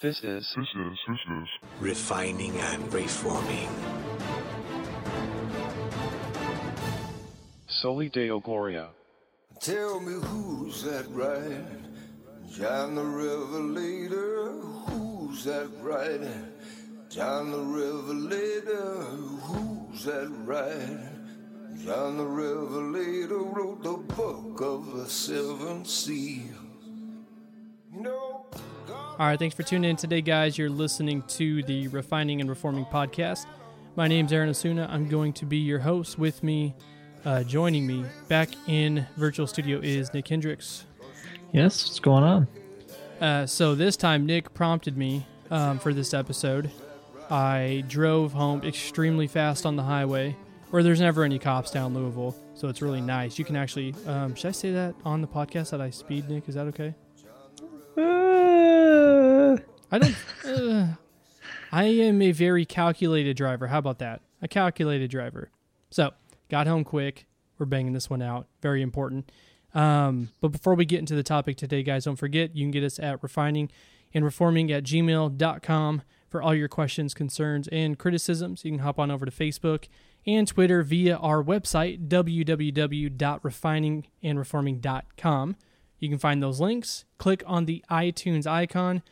This is This is, this is. refining and reforming. Soli Deo Gloria. Tell me who's that right? John the Revelator, who's that right? John the Revelator, who's that right? John the Revelator wrote the book of the seven seals. You know, God All right, thanks for tuning in today, guys. You're listening to the Refining and Reforming podcast. My name's Aaron Asuna. I'm going to be your host. With me, uh, joining me back in virtual studio is Nick Hendricks. Yes, what's going on? Uh, so this time, Nick prompted me um, for this episode. I drove home extremely fast on the highway, where there's never any cops down Louisville, so it's really nice. You can actually, um, should I say that on the podcast that I speed, Nick? Is that okay? Uh, I don't. Uh, I am a very calculated driver. How about that? A calculated driver. So got home quick. We're banging this one out. Very important. Um, but before we get into the topic today, guys, don't forget you can get us at refining and reforming at gmail.com for all your questions, concerns, and criticisms. You can hop on over to Facebook and Twitter via our website, www.refiningandreforming.com. You can find those links. Click on the iTunes icon,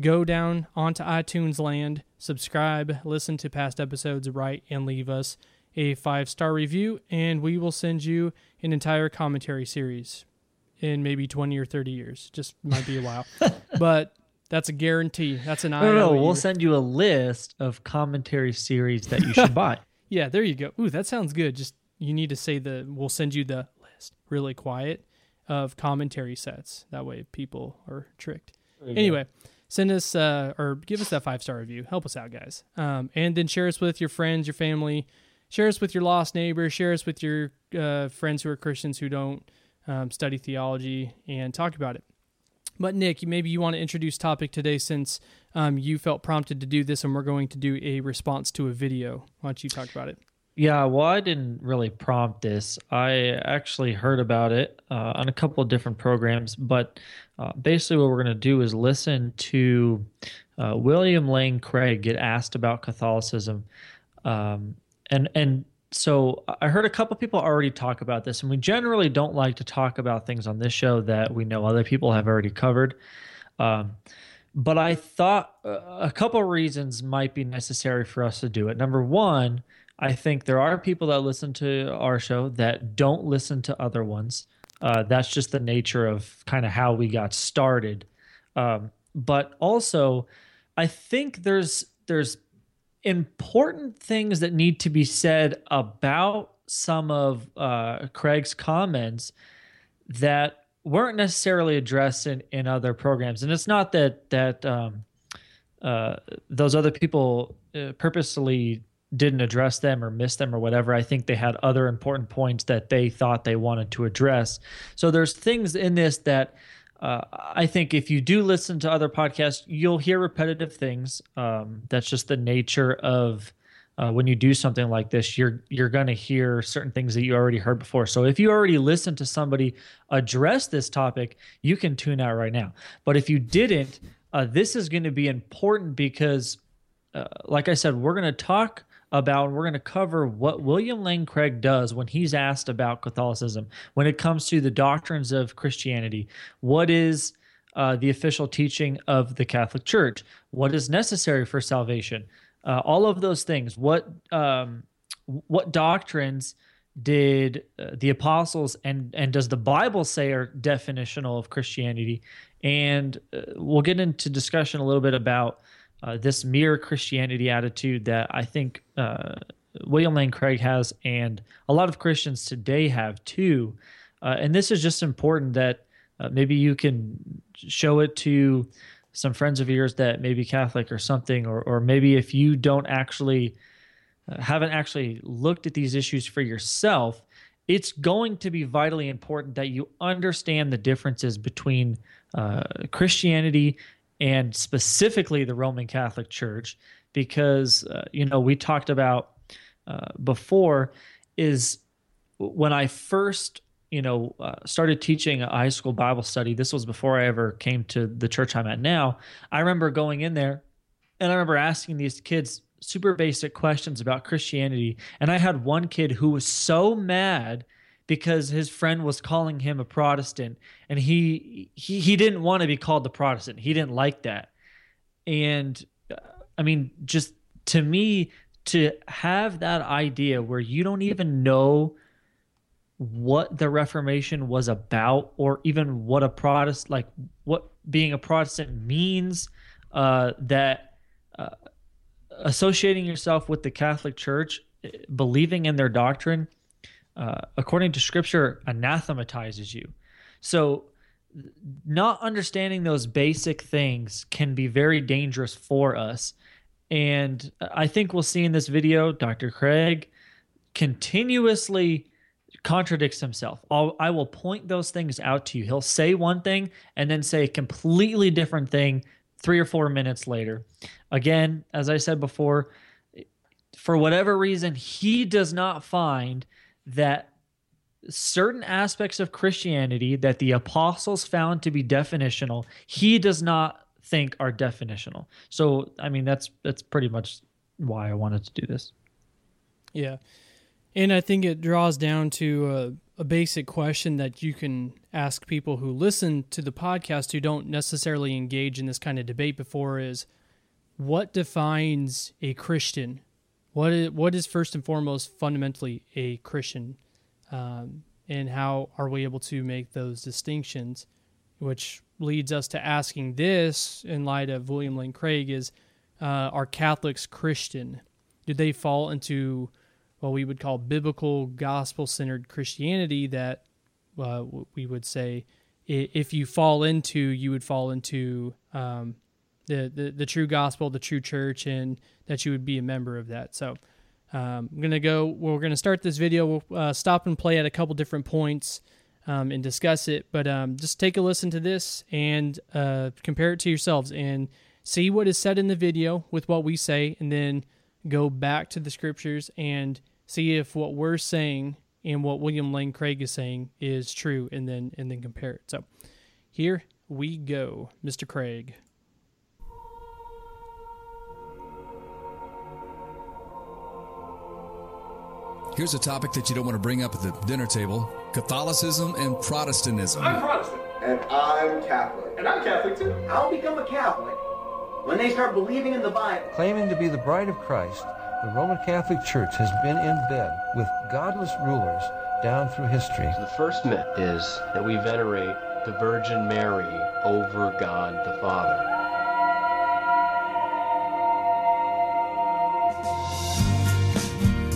go down onto iTunes land, subscribe, listen to past episodes, write, and leave us a five star review, and we will send you an entire commentary series in maybe 20 or 30 years. Just might be a while. but that's a guarantee. That's an I don't know. We'll send you a list of commentary series that you should buy. Yeah, there you go. Ooh, that sounds good. Just you need to say the we'll send you the list really quiet of commentary sets. That way people are tricked. Anyway, send us uh, or give us that five star review. Help us out, guys. Um, and then share us with your friends, your family. Share us with your lost neighbors. Share us with your uh, friends who are Christians who don't um, study theology and talk about it. But Nick, maybe you want to introduce topic today since um, you felt prompted to do this, and we're going to do a response to a video. Why don't you talk about it? Yeah, well, I didn't really prompt this. I actually heard about it uh, on a couple of different programs, but uh, basically, what we're going to do is listen to uh, William Lane Craig get asked about Catholicism, um, and and so I heard a couple people already talk about this, and we generally don't like to talk about things on this show that we know other people have already covered. Um, but I thought uh, a couple reasons might be necessary for us to do it. Number one, I think there are people that listen to our show that don't listen to other ones. Uh, that's just the nature of kind of how we got started. Um, but also, I think there's there's important things that need to be said about some of uh, Craig's comments that weren't necessarily addressed in, in other programs. And it's not that that um, uh, those other people uh, purposely didn't address them or missed them or whatever. I think they had other important points that they thought they wanted to address. So there's things in this that uh, I think if you do listen to other podcasts, you'll hear repetitive things. Um, that's just the nature of uh, when you do something like this. You're you're going to hear certain things that you already heard before. So if you already listened to somebody address this topic, you can tune out right now. But if you didn't, uh, this is going to be important because, uh, like I said, we're going to talk about we're going to cover what William Lane Craig does when he's asked about Catholicism when it comes to the doctrines of Christianity. What is uh, the official teaching of the Catholic Church? What is necessary for salvation? Uh, all of those things. What um, what doctrines did uh, the apostles and and does the Bible say are definitional of Christianity? And uh, we'll get into discussion a little bit about uh, this mere Christianity attitude that I think uh, William Lane Craig has, and a lot of Christians today have too. Uh, and this is just important that uh, maybe you can show it to some friends of yours that may be Catholic or something, or or maybe if you don't actually uh, haven't actually looked at these issues for yourself, it's going to be vitally important that you understand the differences between uh, Christianity and specifically the Roman Catholic Church, because uh, you know we talked about uh, before is when I first you know, uh, started teaching a high school Bible study. This was before I ever came to the church I'm at now. I remember going in there and I remember asking these kids super basic questions about Christianity. And I had one kid who was so mad because his friend was calling him a Protestant and he he he didn't want to be called the Protestant. He didn't like that. And uh, I mean just to me to have that idea where you don't even know what the Reformation was about or even what a Protestant like what being a Protestant means uh that uh, associating yourself with the Catholic Church, believing in their doctrine, uh, according to Scripture, anathematizes you. So, not understanding those basic things can be very dangerous for us. And I think we'll see in this video, Dr. Craig continuously contradicts himself. I'll, I will point those things out to you. He'll say one thing and then say a completely different thing three or four minutes later. Again, as I said before, for whatever reason, he does not find that certain aspects of Christianity that the apostles found to be definitional, he does not think are definitional. So, I mean, that's that's pretty much why I wanted to do this. Yeah. And I think it draws down to a, a basic question that you can ask people who listen to the podcast who don't necessarily engage in this kind of debate before is what defines a Christian? What is, what is first and foremost fundamentally a Christian? Um, and how are we able to make those distinctions? Which leads us to asking this in light of William Lane Craig is uh, are Catholics Christian? Do they fall into what we would call biblical, gospel centered Christianity that uh, we would say if you fall into, you would fall into um, the, the, the true gospel, the true church, and that you would be a member of that. So um, I'm to go, we're to start this video. We'll uh, stop and play at a couple different points um, and discuss it, but um, just take a listen to this and uh, compare it to yourselves and see what is said in the video with what we say, and then go back to the scriptures and see if what we're saying and what William Lane Craig is saying is true, and then and then compare it. So here we go, Mr. Craig. Here's a topic that you don't want to bring up at the dinner table Catholicism and Protestantism. I'm Protestant. And I'm Catholic. And I'm Catholic too. I'll become a Catholic when they start believing in the Bible. Claiming to be the bride of Christ, the Roman Catholic Church has been in bed with godless rulers down through history. The first myth is that we venerate the Virgin Mary over God the Father.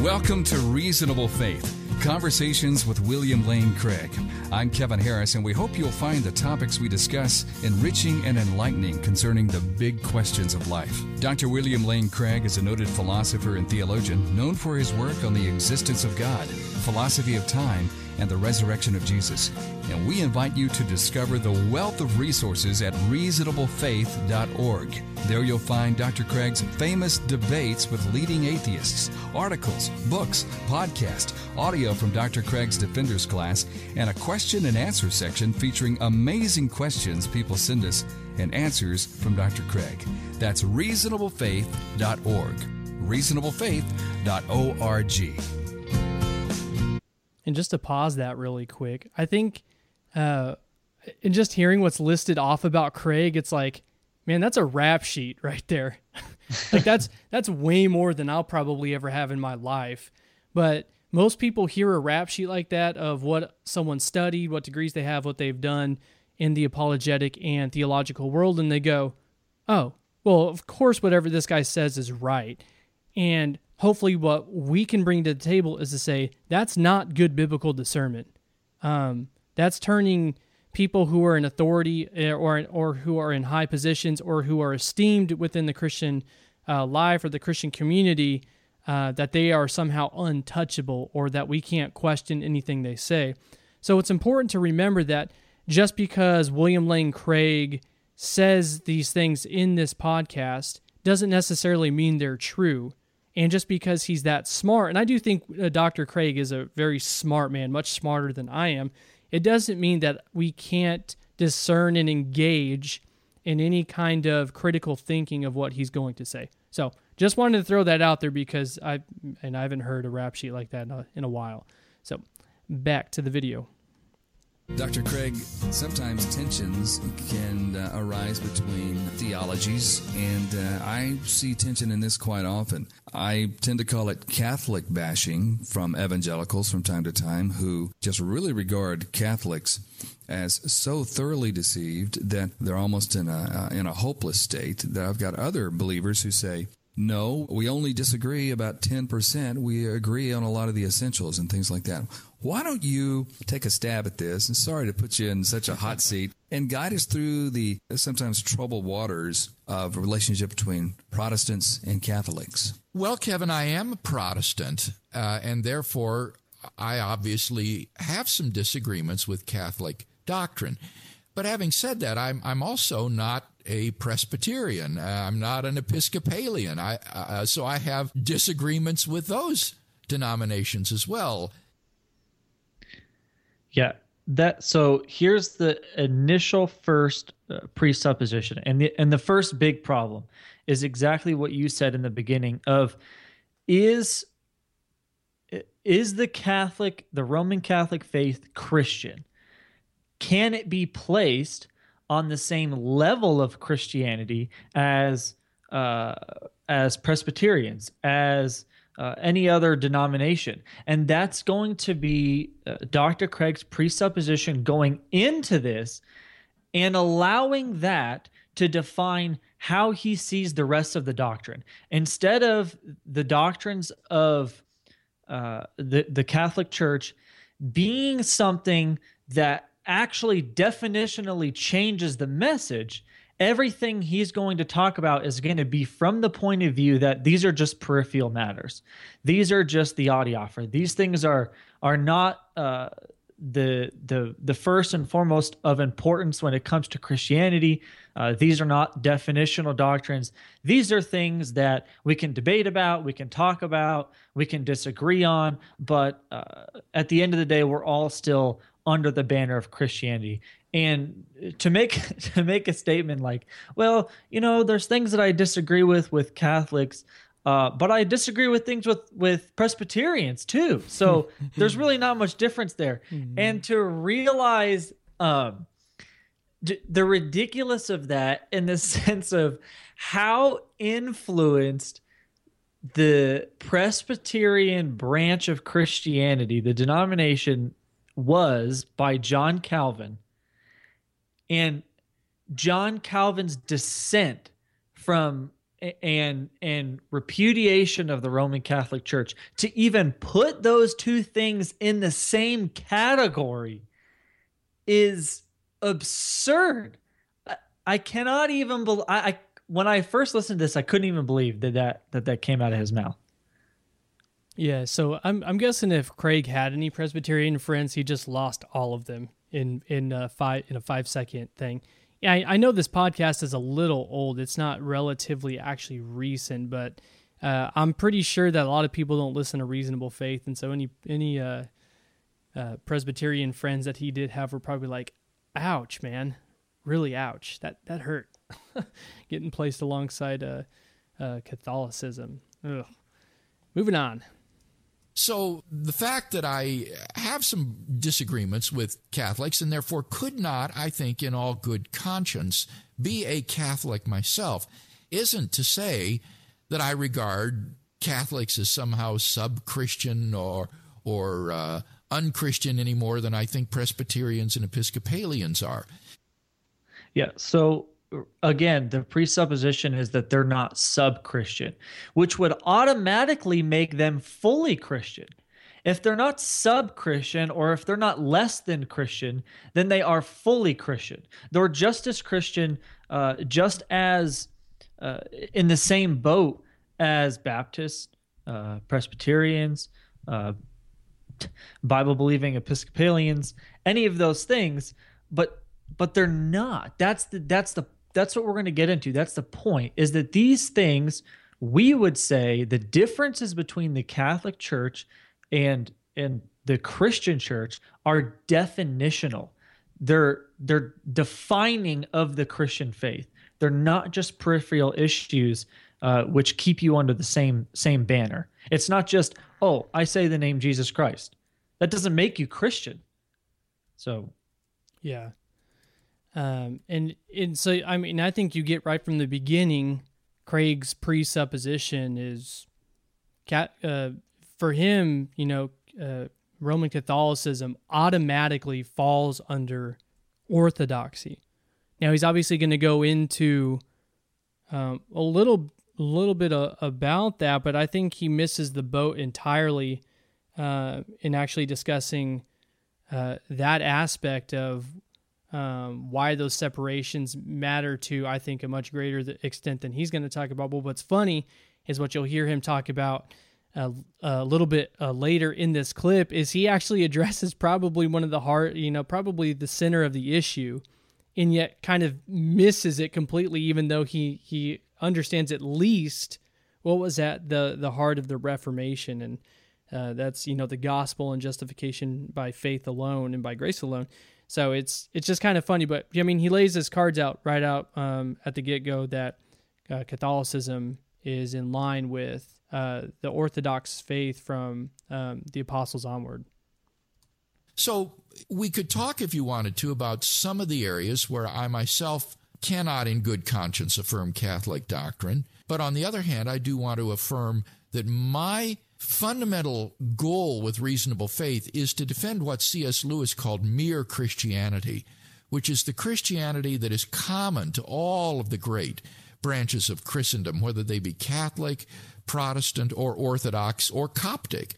Welcome to Reasonable Faith Conversations with William Lane Craig. I'm Kevin Harris, and we hope you'll find the topics we discuss enriching and enlightening concerning the big questions of life. Dr. William Lane Craig is a noted philosopher and theologian known for his work on the existence of God, philosophy of time, and the resurrection of Jesus. And we invite you to discover the wealth of resources at reasonablefaith.org. There you'll find Dr. Craig's famous debates with leading atheists, articles, books, podcast, audio from Dr. Craig's Defenders class, and a question and answer section featuring amazing questions people send us and answers from Dr. Craig. That's reasonablefaith.org. reasonablefaith.org. And just to pause that really quick, I think, uh, in just hearing what's listed off about Craig, it's like, man, that's a rap sheet right there. like that's that's way more than I'll probably ever have in my life. But most people hear a rap sheet like that of what someone studied, what degrees they have, what they've done in the apologetic and theological world, and they go, "Oh, well, of course, whatever this guy says is right." And hopefully what we can bring to the table is to say that's not good biblical discernment. Um, that's turning people who are in authority eh, or or who are in high positions or who are esteemed within the Christian uh, life or the Christian community uh, that they are somehow untouchable or that we can't question anything they say. So it's important to remember that just because William Lane Craig says these things in this podcast doesn't necessarily mean they're true. And just because he's that smart, and I do think uh, Dr. Craig is a very smart man, much smarter than I am, it doesn't mean that we can't discern and engage in any kind of critical thinking of what he's going to say. So just wanted to throw that out there because I and I haven't heard a rap sheet like that in a, in a while. So back to the video. Dr. Craig, sometimes tensions can uh, arise between theologies, and uh, I see tension in this quite often. I tend to call it Catholic bashing from evangelicals from time to time who just really regard Catholics as so thoroughly deceived that they're almost in a uh, in a hopeless state. That I've got other believers who say, no, we only disagree about 10%. We agree on a lot of the essentials and things like that. Why don't you take a stab at this? And sorry to put you in such a hot seat and guide us through the sometimes troubled waters of a relationship between Protestants and Catholics. Well, Kevin, I am a Protestant, uh, and therefore I obviously have some disagreements with Catholic doctrine. But having said that, I'm, I'm also not a Presbyterian. Uh, I'm not an Episcopalian. I, uh, so I have disagreements with those denominations as well. Yeah, that so here's the initial first uh, presupposition and the and the first big problem is exactly what you said in the beginning of is is the Catholic the Roman Catholic faith Christian? Can it be placed on the same level of Christianity as uh, as Presbyterians, as uh, any other denomination, and that's going to be uh, Dr. Craig's presupposition going into this, and allowing that to define how he sees the rest of the doctrine instead of the doctrines of uh, the the Catholic Church being something that actually definitionally changes the message, everything he's going to talk about is going to be from the point of view that these are just peripheral matters. These are just the adiaphora. These things are are not uh, the the the first and foremost of importance when it comes to Christianity. Uh, these are not definitional doctrines. These are things that we can debate about, we can talk about, we can disagree on, but uh, at the end of the day, we're all still under the banner of Christianity. And to make to make a statement like, well, you know, there's things that I disagree with with Catholics, uh, but I disagree with things with with Presbyterians too. So there's really not much difference there. Mm-hmm. And to realize um, d- the ridiculous of that in the sense of how influenced the Presbyterian branch of Christianity, the denomination was by John Calvin and John Calvin's dissent from and and repudiation of the Roman Catholic Church to even put those two things in the same category is absurd. I, I cannot even believe I, I when I first listened to this I couldn't even believe that that that, that came out of his mouth. Yeah, so I'm I'm guessing if Craig had any Presbyterian friends, he just lost all of them in in a five in a five second thing. Yeah, I, I know this podcast is a little old. It's not relatively actually recent, but uh, I'm pretty sure that a lot of people don't listen to Reasonable Faith, and so any any uh, uh, Presbyterian friends that he did have were probably like, "Ouch, man, really ouch. That that hurt." Getting placed alongside uh, uh, Catholicism. Ugh. Moving on. So the fact that I have some disagreements with Catholics and therefore could not, I think, in all good conscience, be a Catholic myself isn't to say that I regard Catholics as somehow sub Christian or, or uh, unchristian any more than I think Presbyterians and Episcopalians are. Yeah. So again, the presupposition is that they're not sub Christian, which would automatically make them fully Christian. If they're not sub Christian or if they're not less than Christian, then they are fully Christian. They're just as Christian, uh, just as uh, in the same boat as Baptists, uh, Presbyterians, uh, Bible believing Episcopalians, any of those things, but but they're not. That's the that's the that's what we're going to get into. That's the point is that these things we would say the differences between the Catholic Church and and the Christian church are definitional. They're they're defining of the Christian faith. They're not just peripheral issues uh, which keep you under the same same banner. It's not just oh I say the name Jesus Christ. That doesn't make you Christian. So, yeah. Um, and and so I mean I think you get right from the beginning. Craig's presupposition is, cat uh, for him, you know, uh, Roman Catholicism automatically falls under orthodoxy. Now he's obviously going to go into um, a little little bit uh, about that, but I think he misses the boat entirely uh, in actually discussing uh, that aspect of um, why those separations matter to, I think, a much greater extent than he's going to talk about. But what's funny is what you'll hear him talk about uh, a little bit uh, later in this clip is he actually addresses probably one of the heart, you know, probably the center of the issue, and yet kind of misses it completely, even though he he understands at least what was at the the heart of the Reformation, and uh, that's you know the gospel and justification by faith alone and by grace alone. So it's it's just kind of funny, but I mean he lays his cards out right out um, at the get go that uh, Catholicism is in line with uh, the Orthodox faith from um, the apostles onward. So we could talk, if you wanted to, about some of the areas where I myself cannot, in good conscience, affirm Catholic doctrine. But on the other hand, I do want to affirm that my fundamental goal with reasonable faith is to defend what C.S. Lewis called mere Christianity, which is the Christianity that is common to all of the great branches of Christendom, whether they be Catholic, Protestant, or Orthodox, or Coptic.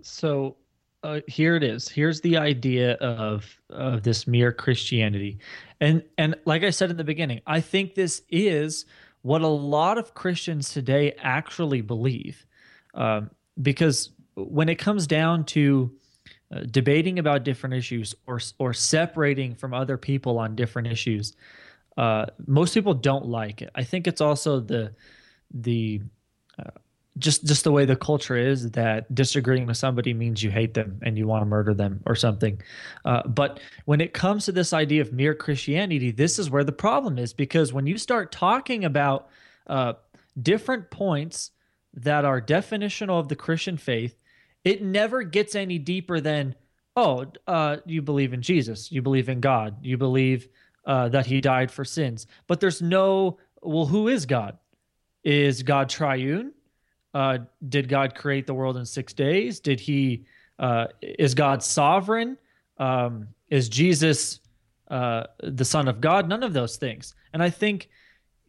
So uh, here it is. Here's the idea of of this mere Christianity, and and like I said in the beginning, I think this is what a lot of Christians today actually believe, um, because when it comes down to uh, debating about different issues or or separating from other people on different issues, uh, most people don't like it. I think it's also the the uh, just just the way the culture is that disagreeing with somebody means you hate them and you want to murder them or something. Uh, but when it comes to this idea of mere Christianity, this is where the problem is because when you start talking about uh, different points that are definitional of the Christian faith, it never gets any deeper than oh, uh, you believe in Jesus, you believe in God, you believe uh, that He died for sins, but there's no well, who is God? Is God triune? Uh, did God create the world in six days? Did he, uh, is God sovereign? Um, is Jesus uh, the Son of God? None of those things. And I think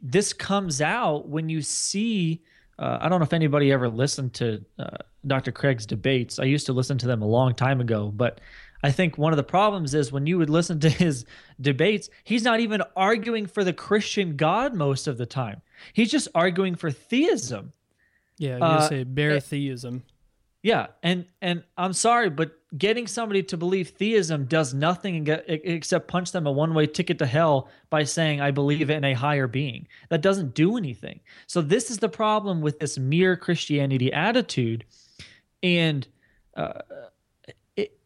this comes out when you see. Uh, I don't know if anybody ever listened to uh, Dr. Craig's debates. I used to listen to them a long time ago, but I think one of the problems is when you would listen to his debates, he's not even arguing for the Christian God most of the time. He's just arguing for theism. Yeah, you uh, say bare uh, theism. Yeah, and and I'm sorry, but getting somebody to believe theism does nothing get, except punch them a one-way ticket to hell by saying I believe in a higher being. That doesn't do anything. So this is the problem with this mere Christianity attitude, and uh, it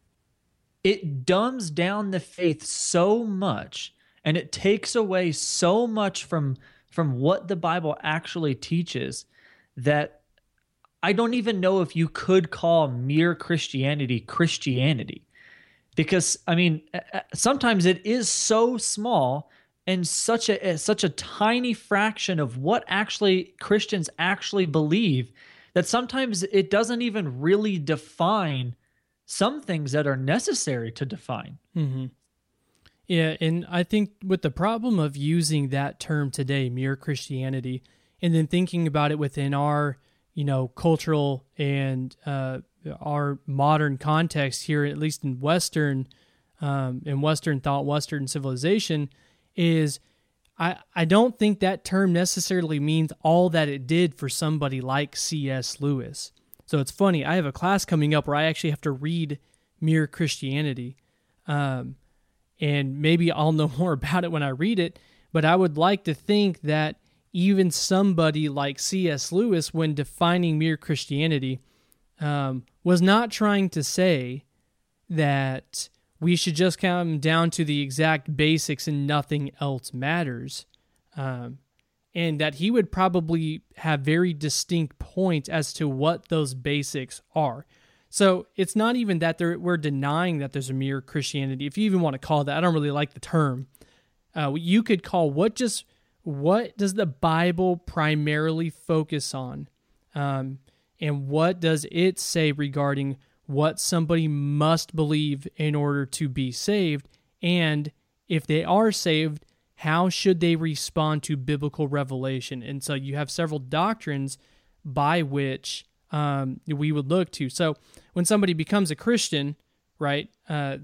it dumbs down the faith so much, and it takes away so much from from what the Bible actually teaches that I don't even know if you could call mere Christianity Christianity. Because I mean, uh, uh, sometimes it is so small and such a uh, such a tiny fraction of what actually Christians actually believe that sometimes it doesn't even really define some things that are necessary to define. Mm-hmm. Yeah, and I think with the problem of using that term today, mere Christianity, and then thinking about it within our, you know, cultural and uh, our modern context here, at least in Western, um, in Western thought, Western civilization, is I I don't think that term necessarily means all that it did for somebody like C.S. Lewis. So it's funny. I have a class coming up where I actually have to read Mere Christianity. Um, and maybe I'll know more about it when I read it. But I would like to think that even somebody like C.S. Lewis, when defining mere Christianity, um, was not trying to say that we should just come down to the exact basics and nothing else matters. Um, and that he would probably have very distinct points as to what those basics are. So it's not even that we're denying that there's a mere Christianity, if you even want to call that. I don't really like the term. Uh, you could call what just what does the Bible primarily focus on, um, and what does it say regarding what somebody must believe in order to be saved, and if they are saved, how should they respond to biblical revelation? And so you have several doctrines by which um, we would look to. So when somebody becomes a Christian, right, uh,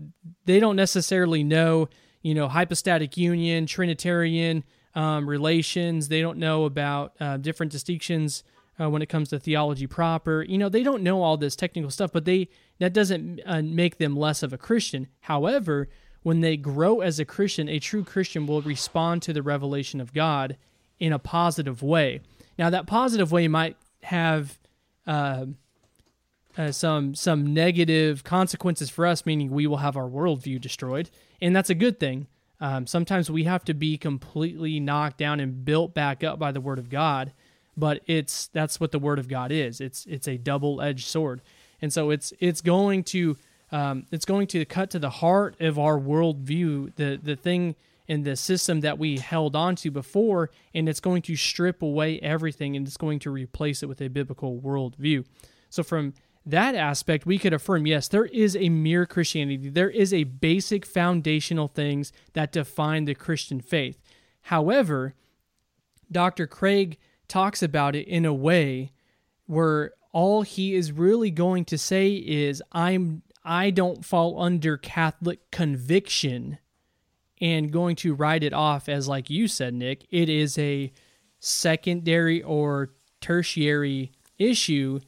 they don't necessarily know, you know, hypostatic union, Trinitarian um, relations. They don't know about uh, different distinctions uh, when it comes to theology proper. You know, they don't know all this technical stuff, but they that doesn't uh, make them less of a Christian. However, when they grow as a Christian, a true Christian will respond to the revelation of God in a positive way. Now, that positive way might have uh, uh, some some negative consequences for us, meaning we will have our worldview destroyed, and that's a good thing. Um, sometimes we have to be completely knocked down and built back up by the Word of God, but it's that's what the Word of God is. It's it's a double edged sword, and so it's it's going to um, it's going to cut to the heart of our worldview, the the thing in the system that we held on to before, and it's going to strip away everything and it's going to replace it with a biblical worldview. So from that aspect, we could affirm yes, there is a mere Christianity. There is a basic foundational things that define the Christian faith. However, Dr. Craig talks about it in a way where all he is really going to say is I'm I don't fall under Catholic conviction and going to write it off as, like you said, Nick, it is a secondary or tertiary issue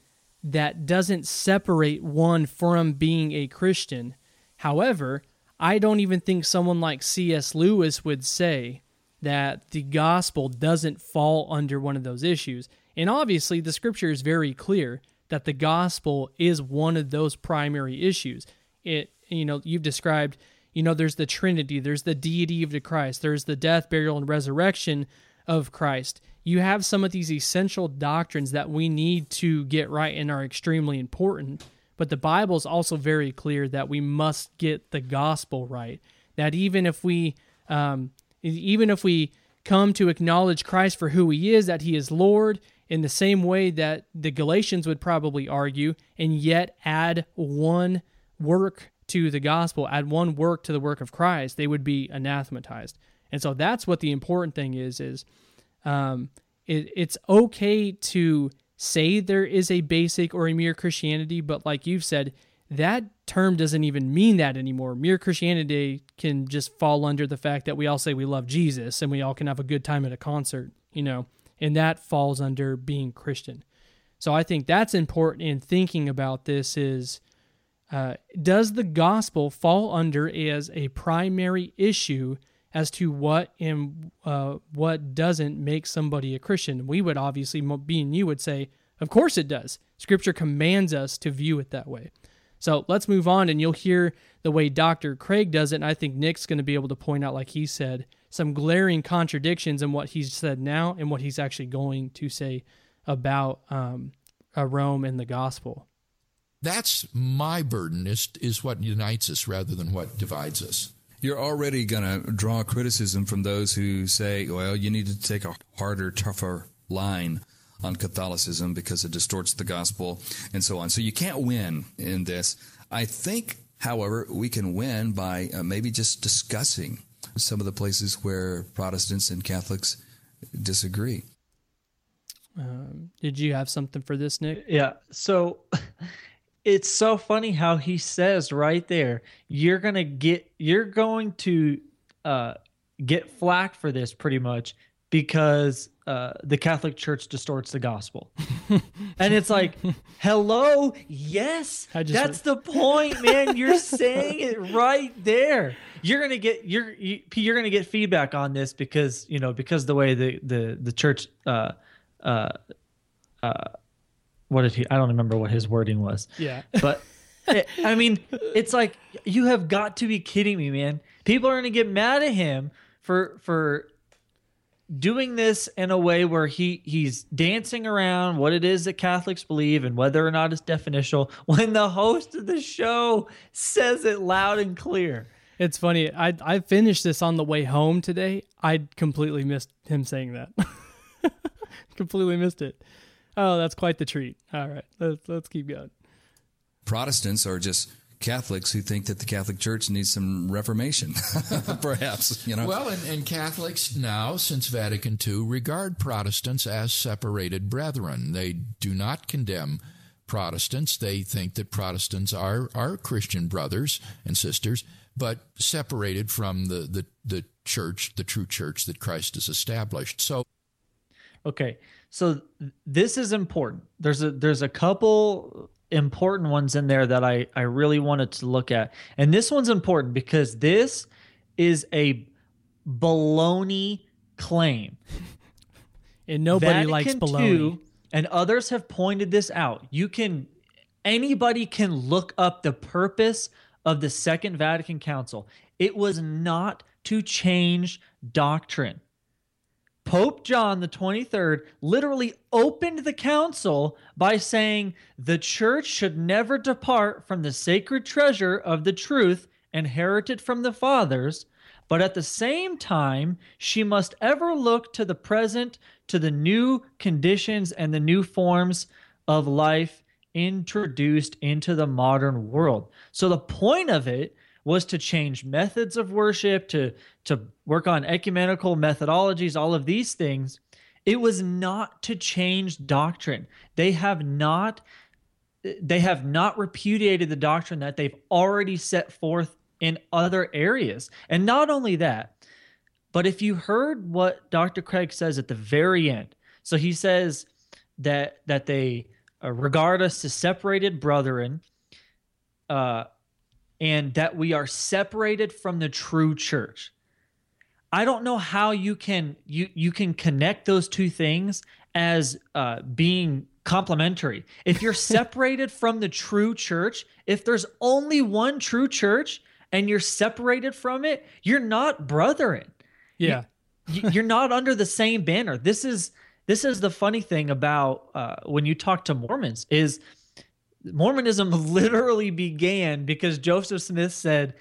that doesn't separate one from being a Christian. However, I don't even think someone like C.S. Lewis would say that the gospel doesn't fall under one of those issues. And obviously, the scripture is very clear that the gospel is one of those primary issues. It, you know, you've described, you know, there's the Trinity, there's the deity of the Christ, there's the death, burial, and resurrection of Christ. You have some of these essential doctrines that we need to get right and are extremely important. But the Bible is also very clear that we must get the gospel right. That even if we, um, even if we come to acknowledge Christ for who He is, that He is Lord, in the same way that the Galatians would probably argue, and yet add one work to the gospel, add one work to the work of Christ, they would be anathematized. And so that's what the important thing is: is um, it, it's okay to say there is a basic or a mere Christianity, but like you've said, that term doesn't even mean that anymore. Mere Christianity can just fall under the fact that we all say we love Jesus and we all can have a good time at a concert, you know and that falls under being Christian. So I think that's important in thinking about this is uh, does the gospel fall under as a primary issue as to what and uh, what doesn't make somebody a Christian? We would obviously, being you, would say, of course it does. Scripture commands us to view it that way. So let's move on, and you'll hear the way Dr. Craig does it. And I think Nick's going to be able to point out, like he said, some glaring contradictions in what he's said now and what he's actually going to say about um, uh, Rome and the gospel. That's my burden, is, is what unites us rather than what divides us. You're already going to draw criticism from those who say, well, you need to take a harder, tougher line on Catholicism because it distorts the gospel and so on. So you can't win in this. I think, however, we can win by uh, maybe just discussing some of the places where Protestants and Catholics disagree. Um, did you have something for this, Nick? Yeah. So it's so funny how he says right there, you're gonna get, you're going to uh, get flack for this pretty much because uh, the Catholic Church distorts the gospel. and it's like, hello, yes, that's the point, man. You're saying it right there. You're gonna get you're you, you're gonna get feedback on this because you know because the way the the the church uh uh uh what did he? I don't remember what his wording was. Yeah. But it, I mean, it's like you have got to be kidding me, man. People are going to get mad at him for for doing this in a way where he he's dancing around what it is that Catholics believe and whether or not it's definitional when the host of the show says it loud and clear. It's funny. I I finished this on the way home today. I completely missed him saying that. completely missed it. Oh, that's quite the treat. All right, let's let's keep going. Protestants are just Catholics who think that the Catholic Church needs some reformation, perhaps. You know. Well, and, and Catholics now, since Vatican II, regard Protestants as separated brethren. They do not condemn Protestants. They think that Protestants are are Christian brothers and sisters, but separated from the the, the church, the true church that Christ has established. So, okay, so this is important. There's a there's a couple important ones in there that I, I really wanted to look at. And this one's important because this is a baloney claim. And nobody Vatican likes baloney. II, and others have pointed this out. You can anybody can look up the purpose of the Second Vatican Council. It was not to change doctrine. Pope John the 23rd literally opened the council by saying the church should never depart from the sacred treasure of the truth inherited from the fathers, but at the same time, she must ever look to the present, to the new conditions and the new forms of life introduced into the modern world. So the point of it was to change methods of worship, to to work on ecumenical methodologies, all of these things. It was not to change doctrine. They have not they have not repudiated the doctrine that they've already set forth in other areas. And not only that, but if you heard what Dr. Craig says at the very end, so he says that that they uh, regard us as separated brethren, uh, and that we are separated from the true church. I don't know how you can you you can connect those two things as uh, being complementary. If you're separated from the true church, if there's only one true church and you're separated from it, you're not brethren. Yeah, you, you're not under the same banner. This is this is the funny thing about uh, when you talk to Mormons is Mormonism literally began because Joseph Smith said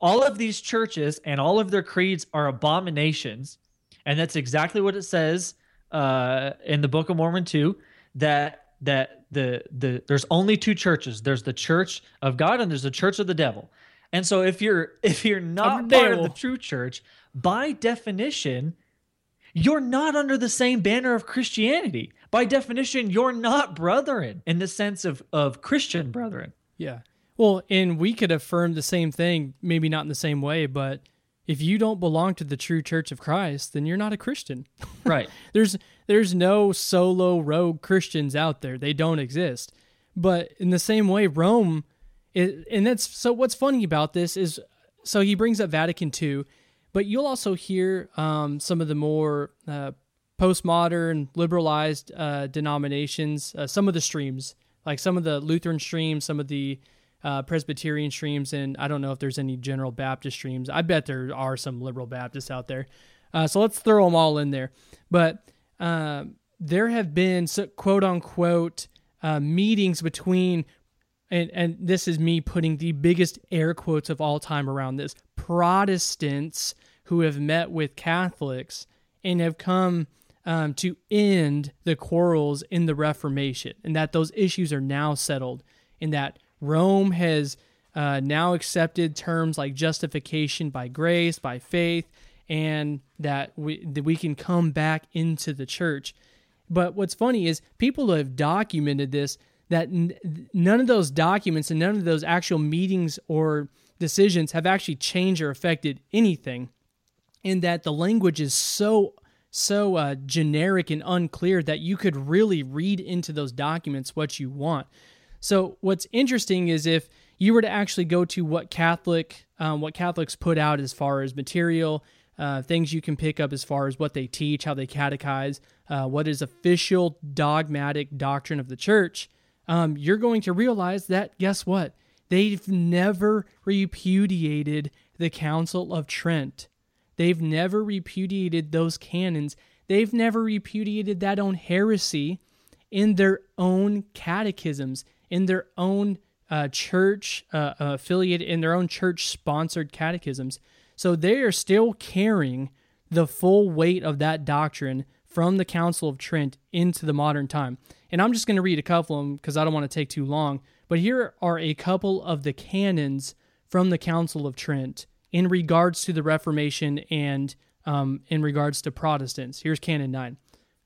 all of these churches and all of their creeds are abominations. And that's exactly what it says uh, in the Book of Mormon too. That that the the there's only two churches. There's the Church of God and there's the Church of the Devil. And so if you're if you're not part of the true church, by definition, you're not under the same banner of Christianity. By definition, you're not brethren in the sense of of Christian brethren. Yeah. Well, and we could affirm the same thing, maybe not in the same way, but if you don't belong to the true church of Christ, then you're not a Christian. Right. there's there's no solo rogue Christians out there. They don't exist. But in the same way, Rome, it, and that's so. What's funny about this is, so he brings up Vatican II, but you'll also hear um, some of the more uh, postmodern, liberalized uh, denominations, uh, some of the streams, like some of the Lutheran streams, some of the uh, Presbyterian streams, and I don't know if there's any General Baptist streams. I bet there are some liberal Baptists out there. Uh, so let's throw them all in there. But uh, there have been quote unquote uh, meetings between, and, and this is me putting the biggest air quotes of all time around this Protestants who have met with Catholics and have come um, to end the quarrels in the Reformation, and that those issues are now settled, and that Rome has uh, now accepted terms like justification by grace, by faith, and that we that we can come back into the church. But what's funny is people have documented this that n- none of those documents and none of those actual meetings or decisions have actually changed or affected anything, and that the language is so so uh, generic and unclear that you could really read into those documents what you want. So what's interesting is if you were to actually go to what Catholic, um, what Catholics put out as far as material, uh, things you can pick up as far as what they teach, how they catechize, uh, what is official dogmatic doctrine of the church, um, you're going to realize that guess what? They've never repudiated the Council of Trent. They've never repudiated those canons. They've never repudiated that own heresy in their own catechisms, in their own uh, church uh, affiliated, in their own church sponsored catechisms. So they are still carrying the full weight of that doctrine from the Council of Trent into the modern time. And I'm just going to read a couple of them because I don't want to take too long. But here are a couple of the canons from the Council of Trent in regards to the Reformation and um, in regards to Protestants. Here's Canon 9.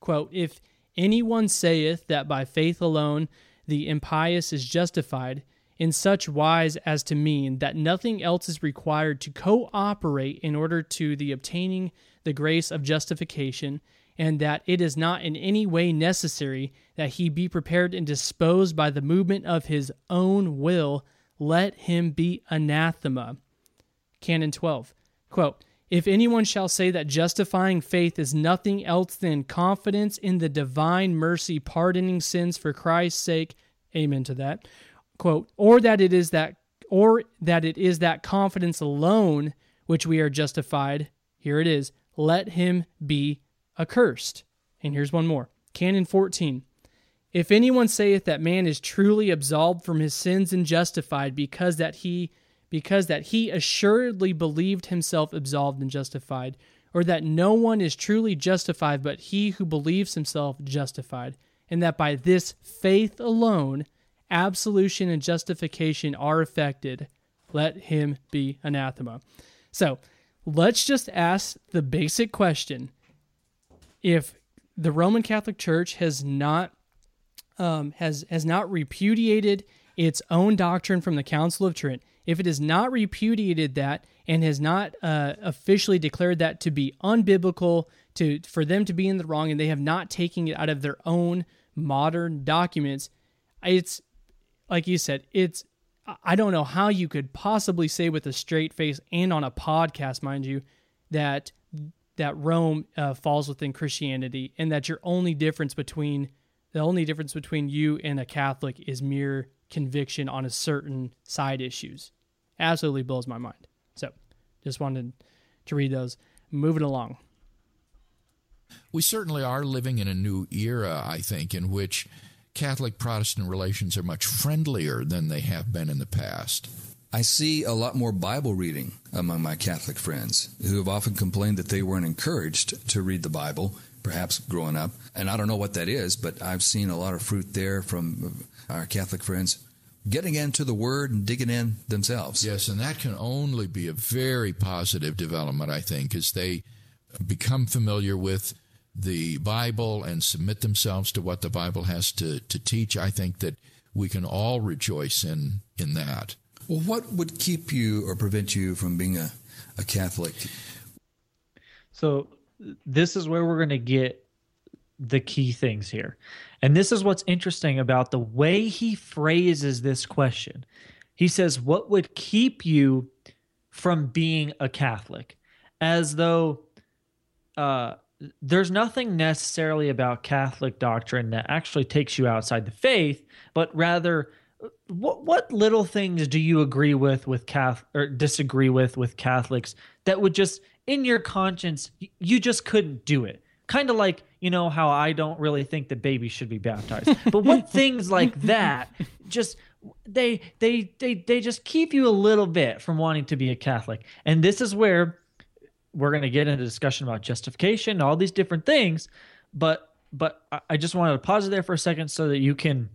Quote, If anyone saith that by faith alone the impious is justified, in such wise as to mean that nothing else is required to cooperate in order to the obtaining the grace of justification, and that it is not in any way necessary that he be prepared and disposed by the movement of his own will, let him be anathema. Canon 12. Quote, if anyone shall say that justifying faith is nothing else than confidence in the divine mercy pardoning sins for Christ's sake, amen to that, quote, or that it is that or that it is that confidence alone which we are justified, here it is, let him be accursed. And here's one more. Canon 14. If anyone saith that man is truly absolved from his sins and justified because that he because that he assuredly believed himself absolved and justified, or that no one is truly justified but he who believes himself justified, and that by this faith alone absolution and justification are effected, let him be anathema. So let's just ask the basic question if the Roman Catholic Church has not um, has has not repudiated its own doctrine from the Council of Trent, if it has not repudiated that and has not uh, officially declared that to be unbiblical, to for them to be in the wrong, and they have not taken it out of their own modern documents, it's like you said, it's I don't know how you could possibly say with a straight face and on a podcast, mind you, that that Rome uh, falls within Christianity, and that your only difference between the only difference between you and a Catholic is mere conviction on a certain side issues. Absolutely blows my mind. So, just wanted to read those. Moving along. We certainly are living in a new era, I think, in which Catholic Protestant relations are much friendlier than they have been in the past. I see a lot more Bible reading among my Catholic friends who have often complained that they weren't encouraged to read the Bible, perhaps growing up. And I don't know what that is, but I've seen a lot of fruit there from our Catholic friends getting into the Word and digging in themselves. Yes, and that can only be a very positive development, I think, as they become familiar with the Bible and submit themselves to what the Bible has to, to teach, I think that we can all rejoice in, in that. Well, what would keep you or prevent you from being a, a Catholic? So, this is where we're going to get the key things here. And this is what's interesting about the way he phrases this question. He says, What would keep you from being a Catholic? As though uh, there's nothing necessarily about Catholic doctrine that actually takes you outside the faith, but rather what what little things do you agree with with Catholic or disagree with with Catholics that would just in your conscience you just couldn't do it? Kind of like you know how I don't really think that babies should be baptized, but what things like that just they they they they just keep you a little bit from wanting to be a Catholic, and this is where we're going to get into discussion about justification, all these different things, but but I just wanted to pause it there for a second so that you can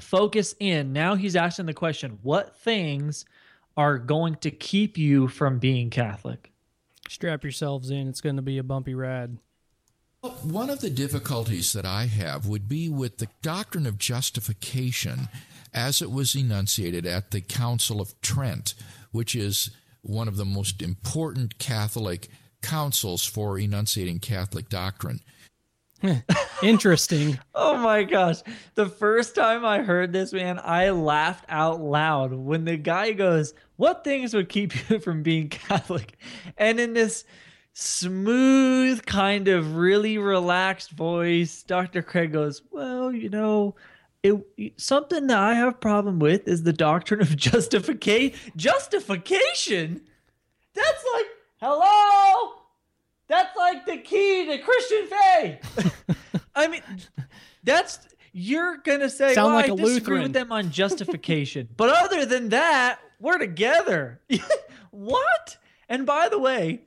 focus in. Now he's asking the question, what things are going to keep you from being Catholic? Strap yourselves in. It's going to be a bumpy ride. One of the difficulties that I have would be with the doctrine of justification as it was enunciated at the Council of Trent, which is one of the most important Catholic councils for enunciating Catholic doctrine. Interesting. oh my gosh. The first time I heard this, man, I laughed out loud when the guy goes, What things would keep you from being Catholic? And in this smooth, kind of really relaxed voice, Dr. Craig goes, Well, you know, it, something that I have problem with is the doctrine of justification. Justification? That's like, hello? That's like the key to Christian faith. I mean, that's you're gonna say, Sound well, like I a disagree Lutheran." with them on justification, but other than that, we're together. what? And by the way,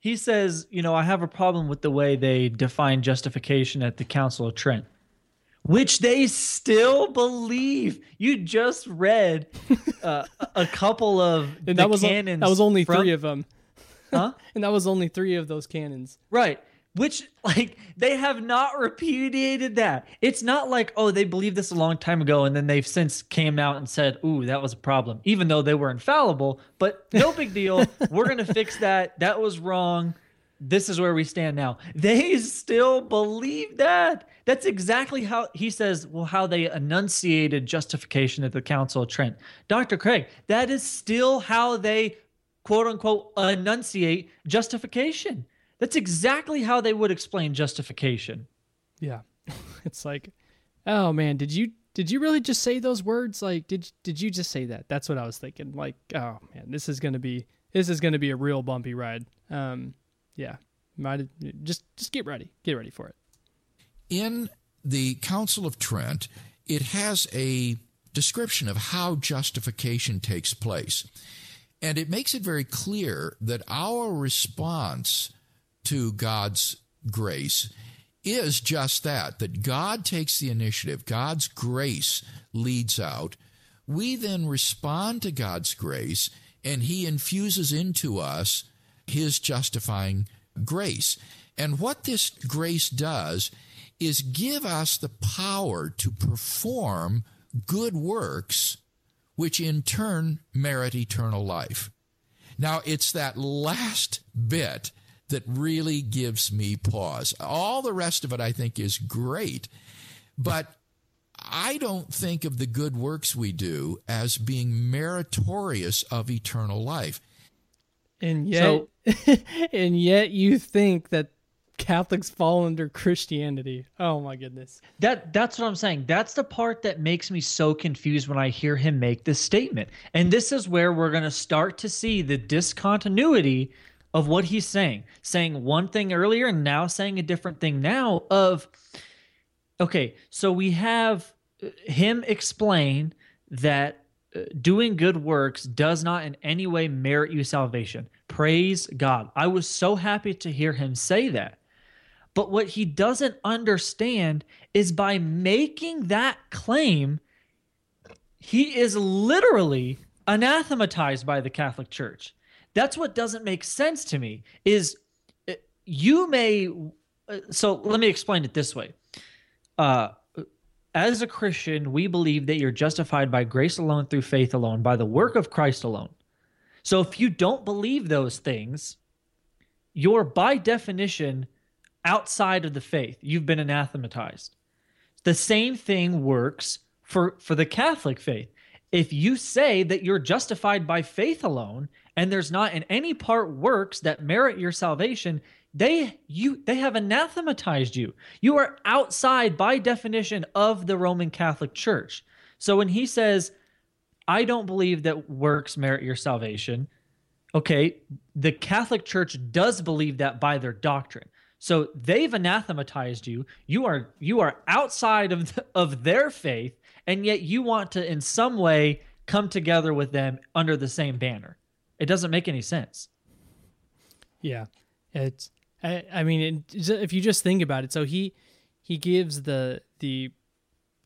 he says, you know, I have a problem with the way they define justification at the Council of Trent, which they still believe. You just read uh, a- couple of And that was canons. that was only from- three of them. Huh? and that was only three of those canons. Right. Which, like, they have not repudiated that. It's not like, oh, they believed this a long time ago and then they've since came out and said, ooh, that was a problem, even though they were infallible. But no big deal. We're going to fix that. That was wrong. This is where we stand now. They still believe that. That's exactly how he says, well, how they enunciated justification at the Council of Trent. Dr. Craig, that is still how they quote unquote enunciate justification. That's exactly how they would explain justification. Yeah. it's like, oh man, did you did you really just say those words? Like, did did you just say that? That's what I was thinking. Like, oh man, this is gonna be this is gonna be a real bumpy ride. Um, yeah, might just just get ready, get ready for it. in the Council of Trent, it has a description of how justification takes place. And it makes it very clear that our response to God's grace is just that, that God takes the initiative, God's grace leads out. We then respond to God's grace, and He infuses into us His justifying grace. And what this grace does is give us the power to perform good works, which in turn merit eternal life. Now, it's that last bit that really gives me pause. All the rest of it, I think, is great, but I don't think of the good works we do as being meritorious of eternal life. And yet, and yet, you think that Catholics fall under Christianity. Oh my goodness. That that's what I'm saying. That's the part that makes me so confused when I hear him make this statement. And this is where we're going to start to see the discontinuity of what he's saying. Saying one thing earlier and now saying a different thing now of okay, so we have uh, him explain that uh, doing good works does not in any way merit you salvation. Praise God. I was so happy to hear him say that. But what he doesn't understand is by making that claim, he is literally anathematized by the Catholic Church. That's what doesn't make sense to me is uh, you may uh, so let me explain it this way. Uh as a Christian, we believe that you're justified by grace alone through faith alone by the work of Christ alone. So if you don't believe those things, you're by definition outside of the faith. You've been anathematized. The same thing works for, for the Catholic faith. If you say that you're justified by faith alone and there's not in any part works that merit your salvation, they you they have anathematized you. You are outside by definition of the Roman Catholic Church. So when he says, I don't believe that works merit your salvation, okay, the Catholic Church does believe that by their doctrine. So they've anathematized you. You are you are outside of the, of their faith, and yet you want to in some way come together with them under the same banner. It doesn't make any sense. Yeah, it's. I, I mean, it, if you just think about it, so he he gives the the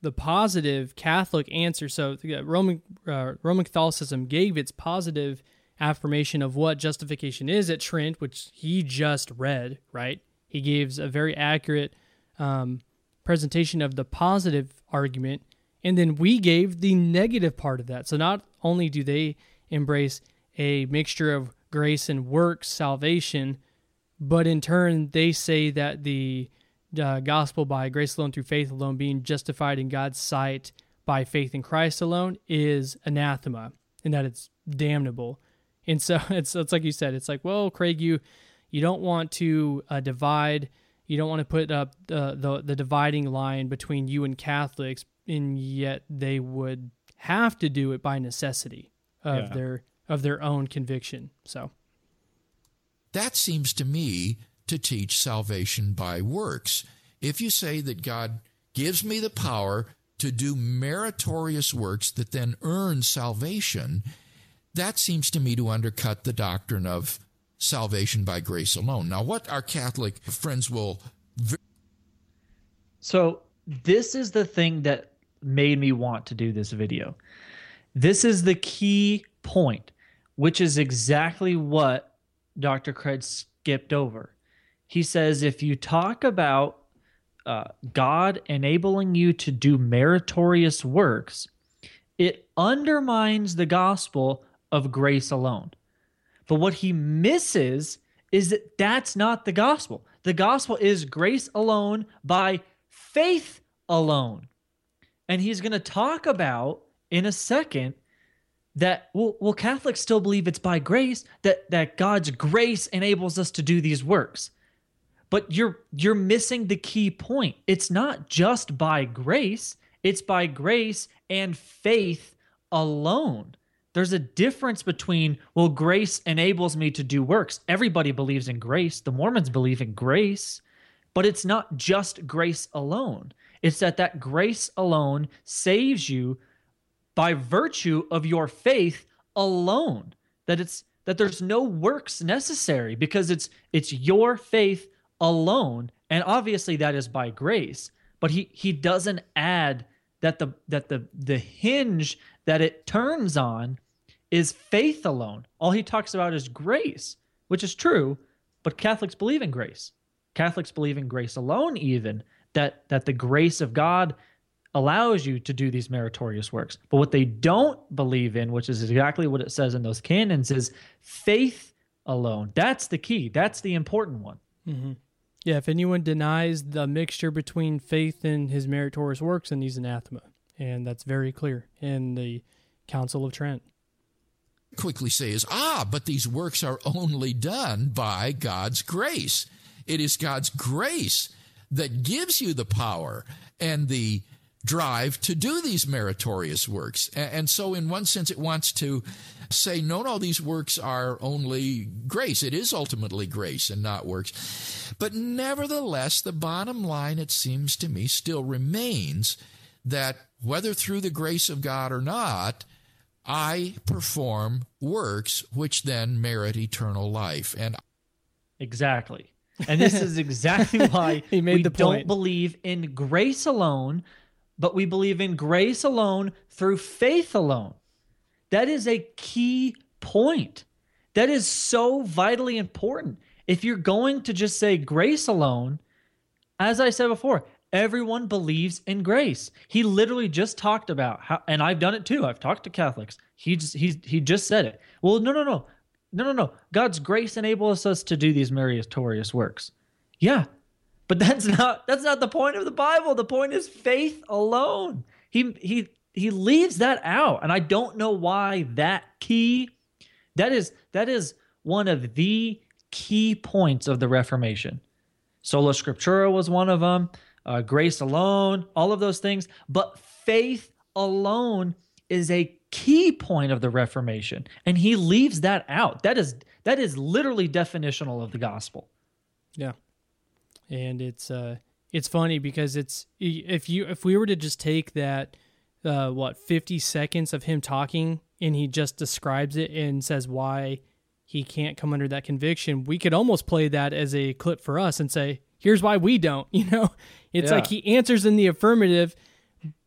the positive Catholic answer. So the Roman uh, Roman Catholicism gave its positive affirmation of what justification is at Trent, which he just read. Right, he gives a very accurate um, presentation of the positive argument, and then we gave the negative part of that. So not only do they embrace a mixture of grace and works salvation, but in turn they say that the uh, gospel by grace alone through faith alone, being justified in God's sight by faith in Christ alone, is anathema, and that it's damnable. And so it's it's like you said, it's like, well, Craig, you you don't want to uh, divide. You don't want to put up the, the the dividing line between you and Catholics, and yet they would have to do it by necessity of Yeah. their of their own conviction. So That seems to me to teach salvation by works. If you say that God gives me the power to do meritorious works that then earn salvation, that seems to me to undercut the doctrine of salvation by grace alone. Now, what our Catholic friends will So this is the thing that made me want to do this video. This is the key point, which is exactly what Dr. Craig skipped over. He says if you talk about uh, God enabling you to do meritorious works, it undermines the gospel of grace alone. But what he misses is that that's not the gospel. The gospel is grace alone by faith alone. And he's going to talk about in a second that well, well Catholics still believe it's by grace that that God's grace enables us to do these works. But you're you're missing the key point. It's not just by grace, it's by grace and faith alone. There's a difference between, well, grace enables me to do works. Everybody believes in grace. The Mormons believe in grace, but it's not just grace alone. It's that that grace alone saves you by virtue of your faith alone. That it's that there's no works necessary because it's it's your faith alone. And obviously that is by grace but he he doesn't add that the that the the hinge that it turns on is faith alone. All he talks about is grace which is true but catholics believe in grace. Catholics believe in grace alone even that that the grace of god allows you to do these meritorious works but what they don't believe in which is exactly what it says in those canons is faith alone that's the key that's the important one hmm Yeah, if anyone denies the mixture between faith and his meritorious works, then he's anathema. And that's very clear in the Council of Trent. quickly say is, ah, but these works are only done by God's grace. It is God's grace that gives you the power and the drive to do these meritorious works. And so, in one sense, it wants to say, no, no, these works are only grace. It is ultimately grace and not works. But nevertheless, the bottom line, it seems to me, still remains that whether through the grace of God or not, I perform works which then merit eternal life. And Exactly. And this is exactly why He made we the don't believe in grace alone, but we believe in grace alone through faith alone. That is a key point. That is so vitally important. If you're going to just say grace alone, as I said before, everyone believes in grace. He literally just talked about how, and I've done it too. I've talked to Catholics. He just he he just said it. Well, no, no, no, no, no, no. God's grace enables us to do these meritorious works. Yeah, but that's not that's not the point of the Bible. The point is faith alone. He he he leaves that out, and I don't know why that key. That is that is one of the key points of the Reformation. Sola Scriptura was one of them. Uh, grace alone, all of those things. But faith alone is a key point of the Reformation, and he leaves that out. That is that is literally definitional of the gospel. Yeah. And it's uh it's funny because it's if you if we were to just take that uh what 50 seconds of him talking and he just describes it and says why he can't come under that conviction, we could almost play that as a clip for us and say, here's why we don't, you know? It's Yeah. like he answers in the affirmative,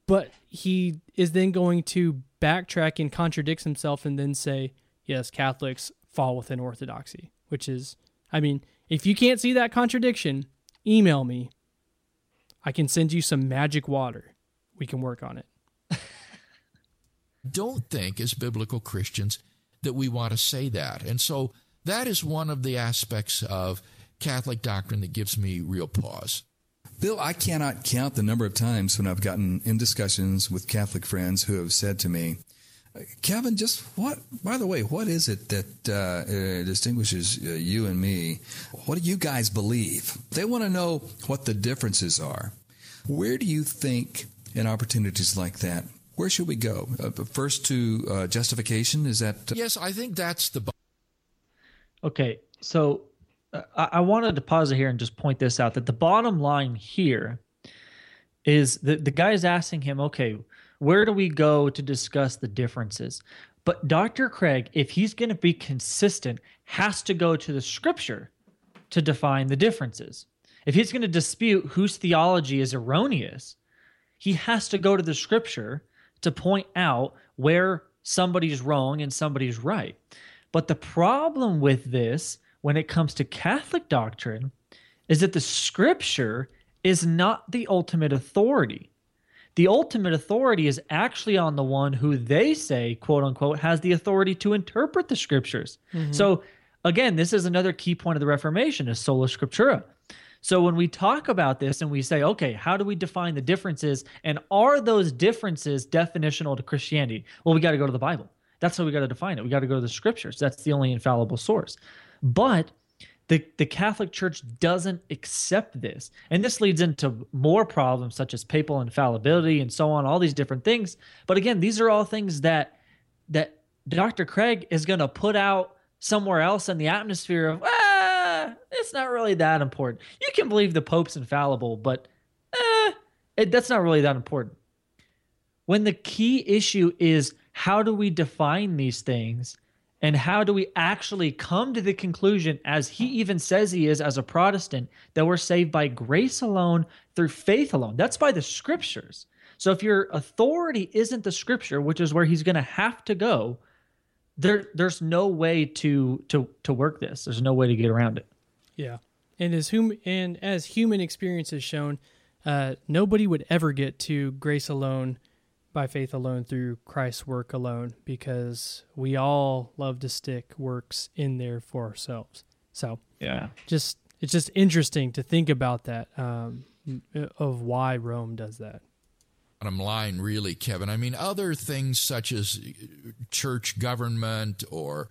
but he is then going to backtrack and contradicts himself and then say, yes, Catholics fall within orthodoxy, which is, I mean, if you can't see that contradiction, email me. I can send you some magic water. We can work on it. don't think as biblical Christians that we want to say that. And so that is one of the aspects of Catholic doctrine that gives me real pause. Bill, I cannot count the number of times when I've gotten in discussions with Catholic friends who have said to me, Kevin, just what, by the way, what is it that uh, uh, distinguishes uh, you and me? What do you guys believe? They want to know what the differences are. Where do you think in opportunities like that, where should we go? Uh, first to uh, justification? Is that. Uh, yes, I think that's the. Okay, so I-, wanted to pause it here and just point this out that the bottom line here is that the guy is asking him, okay, where do we go to discuss the differences? But Dr. Craig, if he's going to be consistent, has to go to the scripture to define the differences. If he's going to dispute whose theology is erroneous, he has to go to the scripture to point out where somebody's wrong and somebody's right. But the problem with this, when it comes to Catholic doctrine, is that the scripture is not the ultimate authority the ultimate authority is actually on the one who they say, quote unquote, has the authority to interpret the scriptures. Mm-hmm. So again, this is another key point of the Reformation is sola scriptura. So when we talk about this and we say, okay, how do we define the differences? And are those differences definitional to Christianity? Well, we got to go to the Bible. That's how we got to define it. We got to go to the scriptures. That's the only infallible source. But the, the Catholic Church doesn't accept this. And this leads into more problems such as papal infallibility and so on, all these different things. But again, these are all things that that Dr. Craig is going to put out somewhere else in the atmosphere of, ah, it's not really that important. You can believe the Pope's infallible, but eh, it, that's not really that important. When the key issue is how do we define these things and how do we actually come to the conclusion, as he even says he is as a Protestant, that we're saved by grace alone through faith alone? That's by the scriptures. So if your authority isn't the scripture, which is where he's going to have to go, there there's no way to to to work this. There's no way to get around it. Yeah, and as hum and as human experience has shown, uh, nobody would ever get to grace alone by faith alone through Christ's work alone because we all love to stick works in there for ourselves. So, yeah. Just it's just interesting to think about that um, of why Rome does that. I'm lying, really, Kevin. I mean, other things such as church government or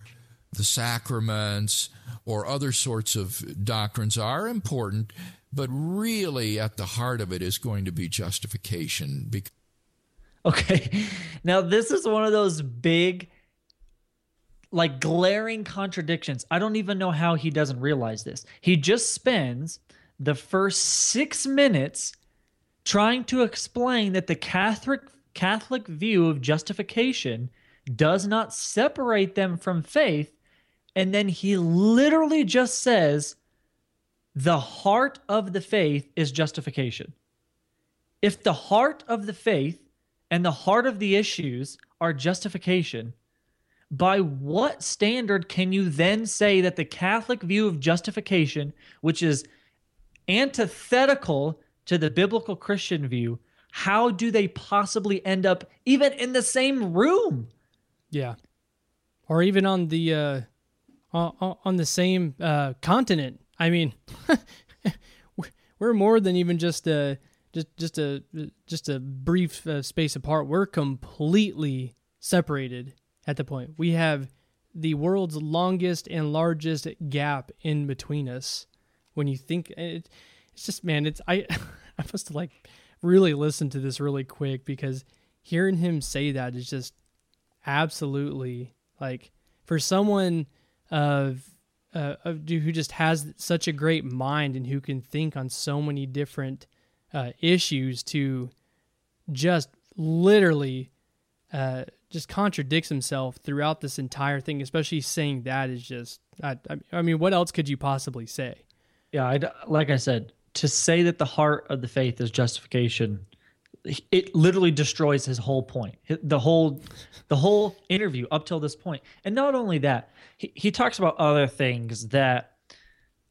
the sacraments or other sorts of doctrines are important, but really at the heart of it is going to be justification because Okay. Now, this is one of those big, like glaring contradictions. I don't even know how he doesn't realize this. He just spends the first six minutes trying to explain that the Catholic Catholic view of justification does not separate them from faith, and then he literally just says the heart of the faith is justification. If the heart of the faith and the heart of the issues are justification, by what standard can you then say that the Catholic view of justification, which is antithetical to the biblical Christian view, how do they possibly end up even in the same room? Yeah. Or even on the uh on, the same uh continent. I mean, we're more than even just a just just a just a brief uh, space apart, we're completely separated at the point. We have the world's longest and largest gap in between us. When you think it, it's just man, it's I I must like really listen to this really quick because hearing him say that is just absolutely like for someone of uh, of who just has such a great mind and who can think on so many different uh, issues to just literally uh, just contradicts himself throughout this entire thing. Especially saying that is just, I, I mean, what else could you possibly say? Yeah, I, like I said, to say that the heart of the faith is justification, it literally destroys his whole point. The whole, the whole interview up till this point, and not only that, he he talks about other things that,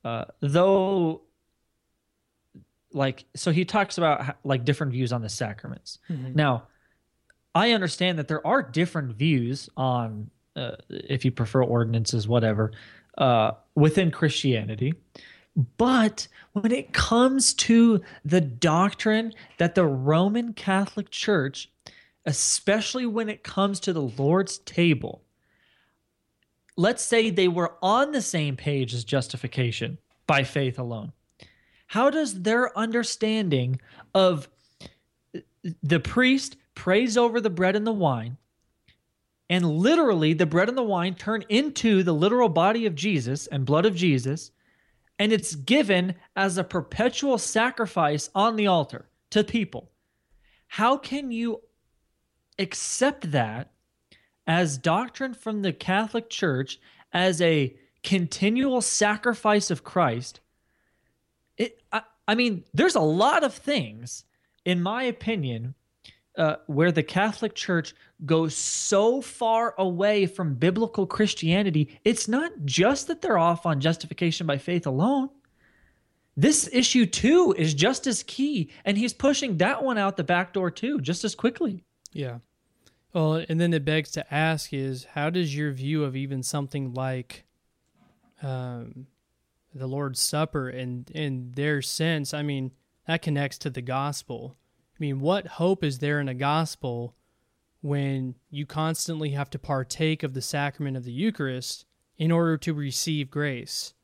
uh, though like so he talks about like different views on the sacraments mm-hmm. now i understand that there are different views on uh, if you prefer ordinances whatever uh, within christianity but when it comes to the doctrine that the roman catholic church especially when it comes to the Lord's table, let's say they were on the same page as justification by faith alone. How does their understanding of the priest prays over the bread and the wine, and literally the bread and the wine turn into the literal body of Jesus and blood of Jesus, and it's given as a perpetual sacrifice on the altar to people? How can you accept that as doctrine from the Catholic Church as a continual sacrifice of Christ? It, I, I mean, there's a lot of things, in my opinion, uh, where the Catholic Church goes so far away from biblical Christianity. It's not just that they're off on justification by faith alone. This issue too is just as key, and he's pushing that one out the back door too, just as quickly. Yeah. Well, and then it begs to ask is how does your view of even something like um, the Lord's Supper and in their sense, I mean, that connects to the gospel. I mean, what hope is there in a gospel when you constantly have to partake of the sacrament of the Eucharist in order to receive grace?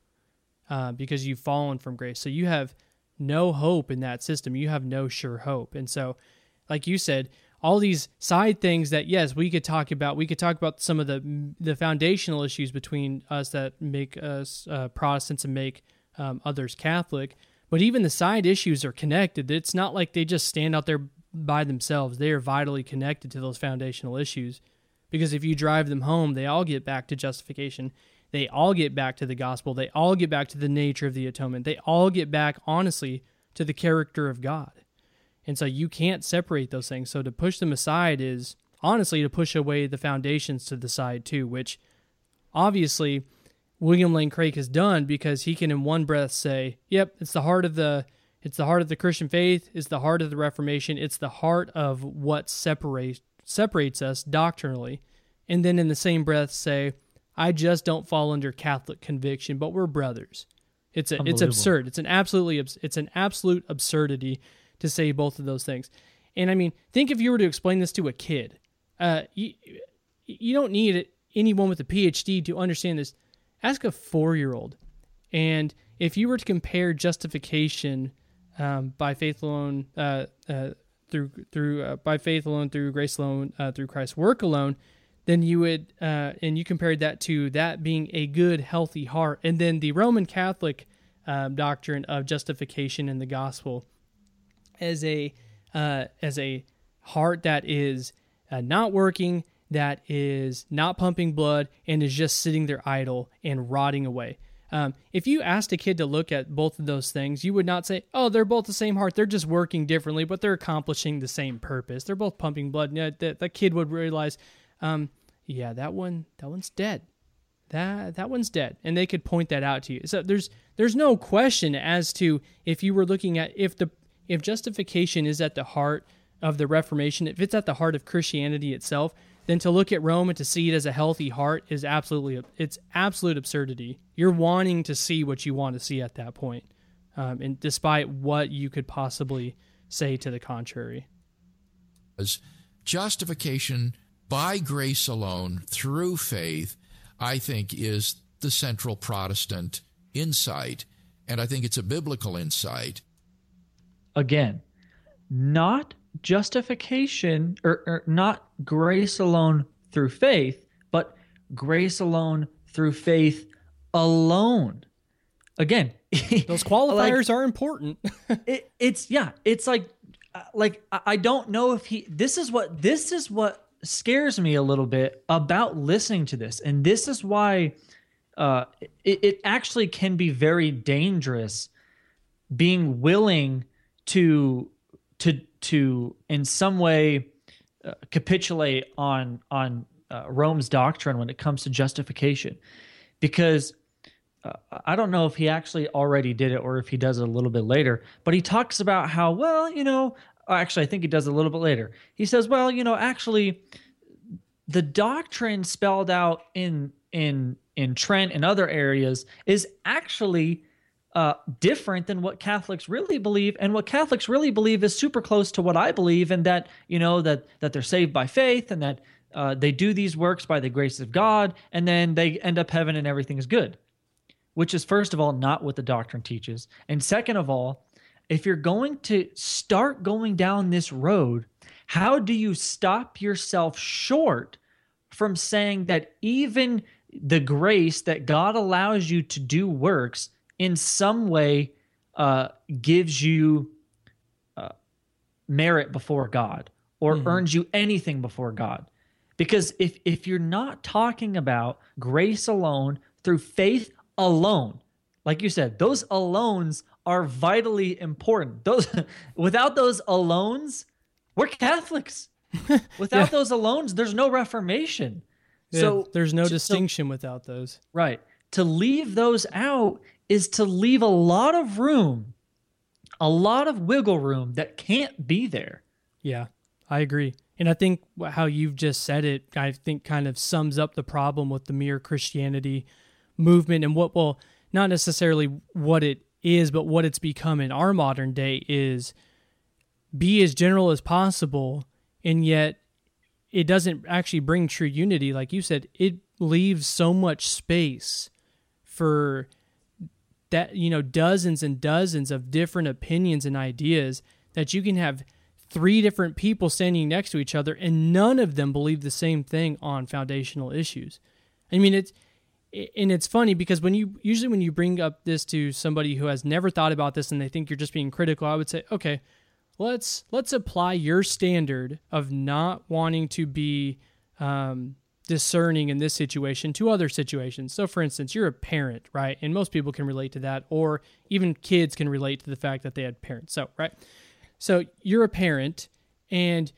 Uh, because you've fallen from grace. So you have no hope in that system. You have no sure hope. And so, like you said, all these side things that yes we could talk about. We could talk about some of the the foundational issues between us that make us uh, protestants and make um, others catholic. But even the side issues are connected. It's not like they just stand out there by themselves. They are vitally connected to those foundational issues. Because if you drive them home they all get back to justification. They all get back to the gospel. They all get back to the nature of the atonement. They all get back honestly to the character of god and so you can't separate those things. So to push them aside is honestly to push away the foundations to the side too, which obviously William Lane Craig has done because he can in one breath say, "Yep, it's the heart of the it's the heart of the Christian faith, it's the heart of the Reformation, it's the heart of what separates separates us doctrinally." And then in the same breath say, "I just don't fall under Catholic conviction, but we're brothers." It's a, it's absurd. It's an absolutely it's an absolute absurdity to say both of those things. And I mean, think if you were to explain this to a kid, uh, you, you don't need anyone with a PhD to understand this. Ask a four year old. And if you were to compare justification um, by faith alone, uh, uh, through through uh, by faith alone, through grace alone, uh, through Christ's work alone, then you would uh, and you compared that to that being a good, healthy heart, and then the Roman Catholic um, doctrine of justification in the gospel as a uh, as a heart that is uh, not working, that is not pumping blood, and is just sitting there idle and rotting away. Um, if you asked a kid to look at both of those things, you would not say, "Oh, they're both the same heart. They're just working differently, but they're accomplishing the same purpose. They're both pumping blood." You know, the, kid would realize, um, "Yeah, that one, that one's dead. That that one's dead," and they could point that out to you. So there's there's no question as to if you were looking at if the if justification is at the heart of the Reformation, if it's at the heart of Christianity itself, then to look at Rome and to see it as a healthy heart is absolutely it's absolute absurdity. You're wanting to see what you want to see at that point, um, and despite what you could possibly say to the contrary. As justification by grace alone through faith, I think is the central Protestant insight, and I think it's a biblical insight again, not justification or, or, not grace alone through faith, but grace alone through faith alone. Again, those qualifiers like, are important. it, it's yeah, it's like uh, like I don't know if he this is what this is what scares me a little bit about listening to this and this is why uh it, it actually can be very dangerous being willing to to to in some way uh, capitulate on on uh, Rome's doctrine when it comes to justification, because uh, I don't know if he actually already did it or if he does it a little bit later. But he talks about how well you know. Actually, I think he does a little bit later. He says, "Well, you know, actually, the doctrine spelled out in in in Trent and other areas is actually uh, different than what Catholics really believe, and what Catholics really believe is super close to what I believe, and that you know that that they're saved by faith, and that uh, they do these works by the grace of God, and then they end up heaven and everything is good, which is first of all not what the doctrine teaches, and second of all, if you're going to start going down this road, how do you stop yourself short from saying that even the grace that God allows you to do works in some way uh, gives you uh, merit before God or mm-hmm. earns you anything before God. Because if if you're not talking about grace alone through faith alone, like you said, those alones are vitally important. Those without those alones, we're Catholics. Without yeah. those alones, there's no Reformation. Yeah, so there's no distinction so, without those. Right. To leave those out is to leave a lot of room, a lot of wiggle room that can't be there. Yeah, I agree. And I think how you've just said it, I think kind of sums up the problem with the mere Christianity movement and what, well, not necessarily what it is, but what it's become in our modern day is be as general as possible. And yet it doesn't actually bring true unity. Like you said, it leaves so much space for that you know dozens and dozens of different opinions and ideas that you can have three different people standing next to each other and none of them believe the same thing on foundational issues. I mean it's and it's funny because when you usually when you bring up this to somebody who has never thought about this and they think you're just being critical, I would say, okay, let's let's apply your standard of not wanting to be um, discerning in this situation to other situations. So, for instance, you're a parent, right? And most people can relate to that, or even kids can relate to the fact that they had parents. So, right? So, you're a parent, and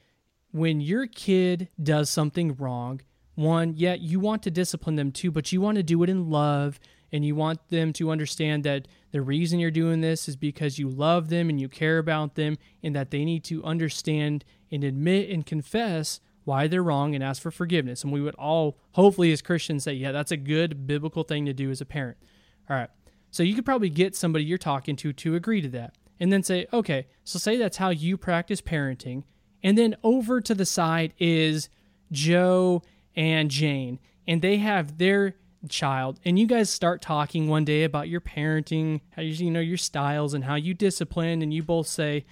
when your kid does something wrong, one, yeah, you want to discipline them too, but you want to do it in love and you want them to understand that the reason you're doing this is because you love them and you care about them and that they need to understand and admit and confess why they're wrong and ask for forgiveness. And we would all, hopefully, as Christians, say, yeah, that's a good biblical thing to do as a parent. All right. So you could probably get somebody you're talking to to agree to that. And then say, okay, so say that's how you practice parenting. And then over to the side is Joe and Jane, and they have their child and you guys start talking one day about your parenting how you, you know your styles and how you discipline and you both say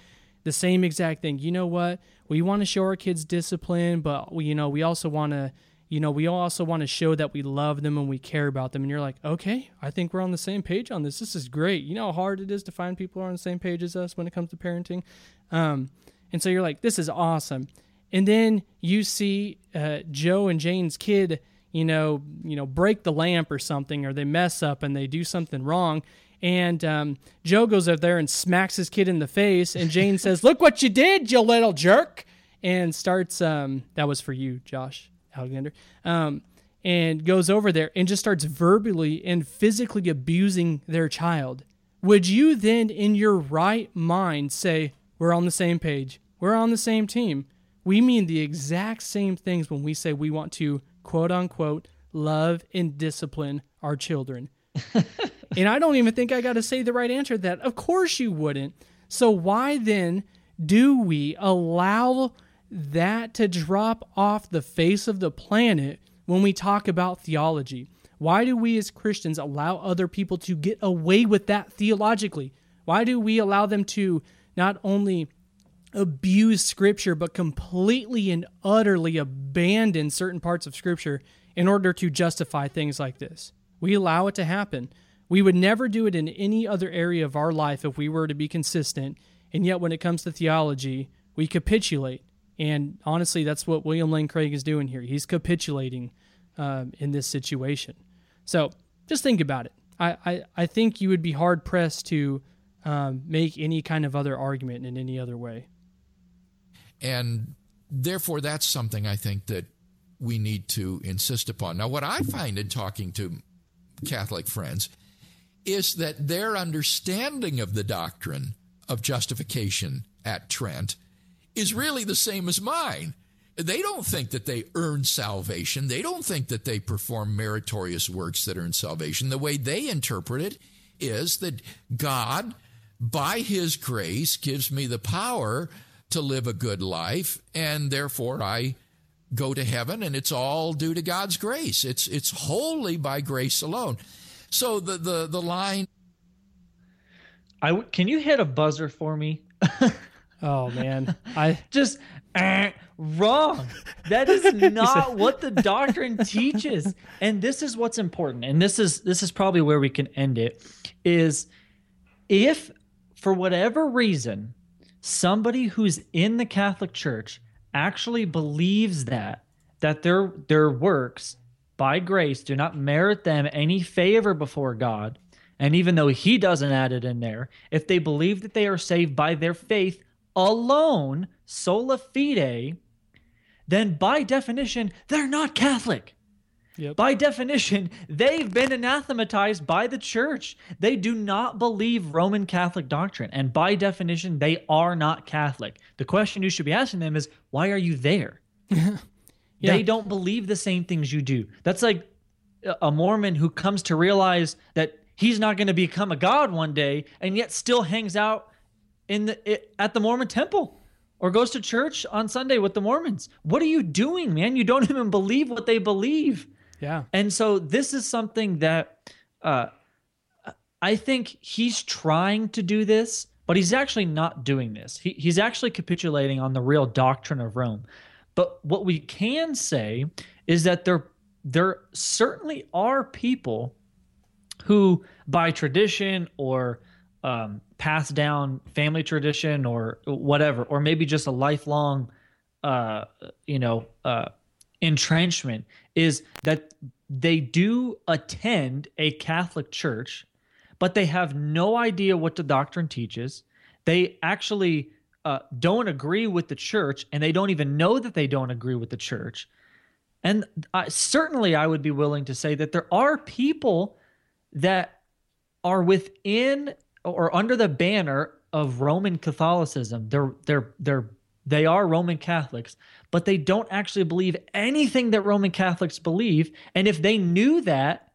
the same exact thing you know what we want to show our kids discipline, but we, you know, we also want to, you know, we also want to show that we love them and we care about them. And you're like, okay, I think we're on the same page on this. This is great. You know how hard it is to find people who are on the same page as us when it comes to parenting. Um, and so you're like, this is awesome. And then you see uh, Joe and Jane's kid, you know, you know, break the lamp or something, or they mess up and they do something wrong. And um, Joe goes up there and smacks his kid in the face. And Jane says, Look what you did, you little jerk. And starts, um, that was for you, Josh Alexander. Um, and goes over there and just starts verbally and physically abusing their child. Would you then, in your right mind, say, We're on the same page? We're on the same team. We mean the exact same things when we say we want to, quote unquote, love and discipline our children. and I don't even think I got to say the right answer to that. Of course you wouldn't. So why then do we allow that to drop off the face of the planet when we talk about theology? Why do we as Christians allow other people to get away with that theologically? Why do we allow them to not only abuse scripture but completely and utterly abandon certain parts of scripture in order to justify things like this? We allow it to happen. We would never do it in any other area of our life if we were to be consistent. And yet, when it comes to theology, we capitulate. And honestly, that's what William Lane Craig is doing here. He's capitulating um, in this situation. So just think about it. I, I, I think you would be hard pressed to um, make any kind of other argument in any other way. And therefore, that's something I think that we need to insist upon. Now, what I find in talking to Catholic friends is that their understanding of the doctrine of justification at Trent is really the same as mine. They don't think that they earn salvation. They don't think that they perform meritorious works that earn salvation. The way they interpret it is that God, by His grace, gives me the power to live a good life, and therefore I go to heaven, and it's all due to God's grace. It's it's wholly by grace alone. So the the the line. I can you hit a buzzer for me? oh man, I just uh, wrong. That is not what the doctrine teaches. And this is what's important. And this is this is probably where we can end it is if for whatever reason somebody who's in the Catholic Church actually believes that that their their works by grace do not merit them any favor before God, and even though he doesn't add it in there, if they believe that they are saved by their faith alone, sola fide, then by definition, they're not Catholic. Yep. By definition, they've been anathematized by the church. They do not believe Roman Catholic doctrine. And by definition, they are not Catholic. The question you should be asking them is why are you there? yeah. They don't believe the same things you do. That's like a Mormon who comes to realize that he's not going to become a god one day and yet still hangs out in the at the Mormon temple or goes to church on Sunday with the Mormons. What are you doing, man? You don't even believe what they believe. Yeah. And so this is something that uh, I think he's trying to do this, but he's actually not doing this. He, he's actually capitulating on the real doctrine of Rome. But what we can say is that there there certainly are people who, by tradition or um, passed down family tradition or whatever, or maybe just a lifelong, uh, you know, uh, entrenchment, is that they do attend a Catholic church, but they have no idea what the doctrine teaches. They actually uh, don't agree with the church, and they don't even know that they don't agree with the church. And I, certainly, I would be willing to say that there are people that are within or under the banner of Roman Catholicism. They're they're they're they are Roman Catholics, but they don't actually believe anything that Roman Catholics believe. And if they knew that,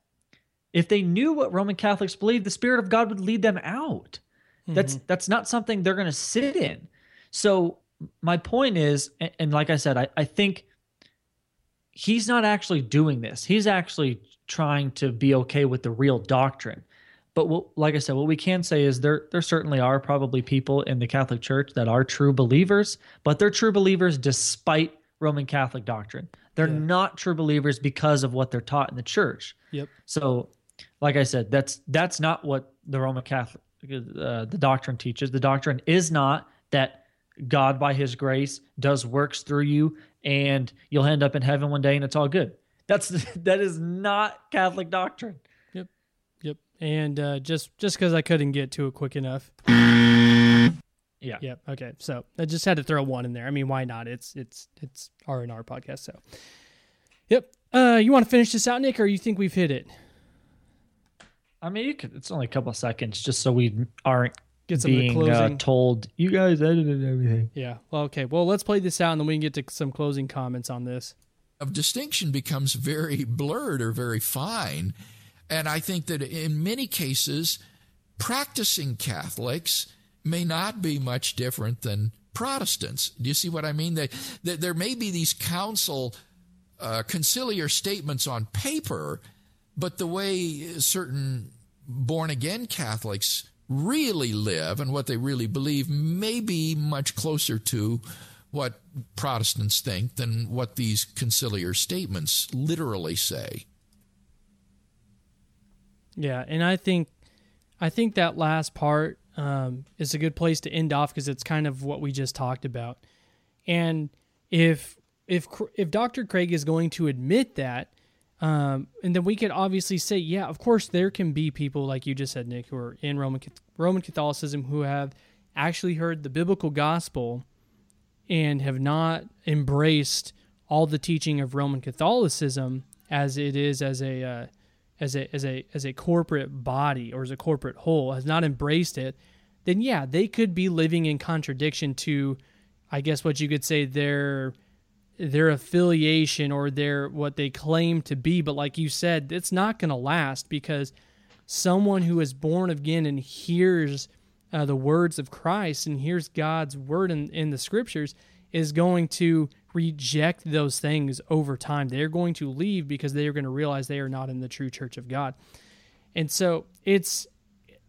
if they knew what Roman Catholics believe, the Spirit of God would lead them out. Mm-hmm. That's that's not something they're going to sit in. So my point is, and, and like I said, I, I think he's not actually doing this. He's actually trying to be okay with the real doctrine. But what, like I said, what we can say is there there certainly are probably people in the Catholic Church that are true believers, but they're true believers despite Roman Catholic doctrine. They're yeah. not true believers because of what they're taught in the church. Yep. So, like I said, that's that's not what the Roman Catholic uh, the doctrine teaches. The doctrine is not that God by his grace does works through you and you'll end up in heaven one day and it's all good. That's that is not Catholic doctrine. Yep. Yep. And uh, just just because I couldn't get to it quick enough. Yeah. Yep. Okay. So I just had to throw one in there. I mean, why not? It's it's it's R and R podcast. So. Yep. Uh, you want to finish this out, Nick, or you think we've hit it? I mean, you could. It's only a couple of seconds, just so we aren't get some being uh, told you guys edited everything. Yeah. Well, okay. Well, let's play this out, and then we can get to some closing comments on this. Of distinction becomes very blurred or very fine, and I think that in many cases, practicing Catholics may not be much different than Protestants. Do you see what I mean? They, they there may be these council uh, conciliar statements on paper, but the way certain born again Catholics really live and what they really believe may be much closer to what Protestants think than what these conciliar statements literally say. Yeah, and I think I think that last part um, is a good place to end off because it's kind of what we just talked about. And if if if Dr. Craig is going to admit that, um, and then we could obviously say, yeah, of course there can be people like you just said, Nick, who are in Roman Roman Catholicism who have actually heard the biblical gospel and have not embraced all the teaching of Roman Catholicism as it is as a uh, as a as a as a corporate body or as a corporate whole has not embraced it, then yeah, they could be living in contradiction to, I guess what you could say their their affiliation or their what they claim to be. But like you said, it's not going to last because someone who is born again and hears uh, the words of Christ and hears God's word in, in the scriptures is going to reject those things over time. They're going to leave because they are going to realize they are not in the true church of God. And so it's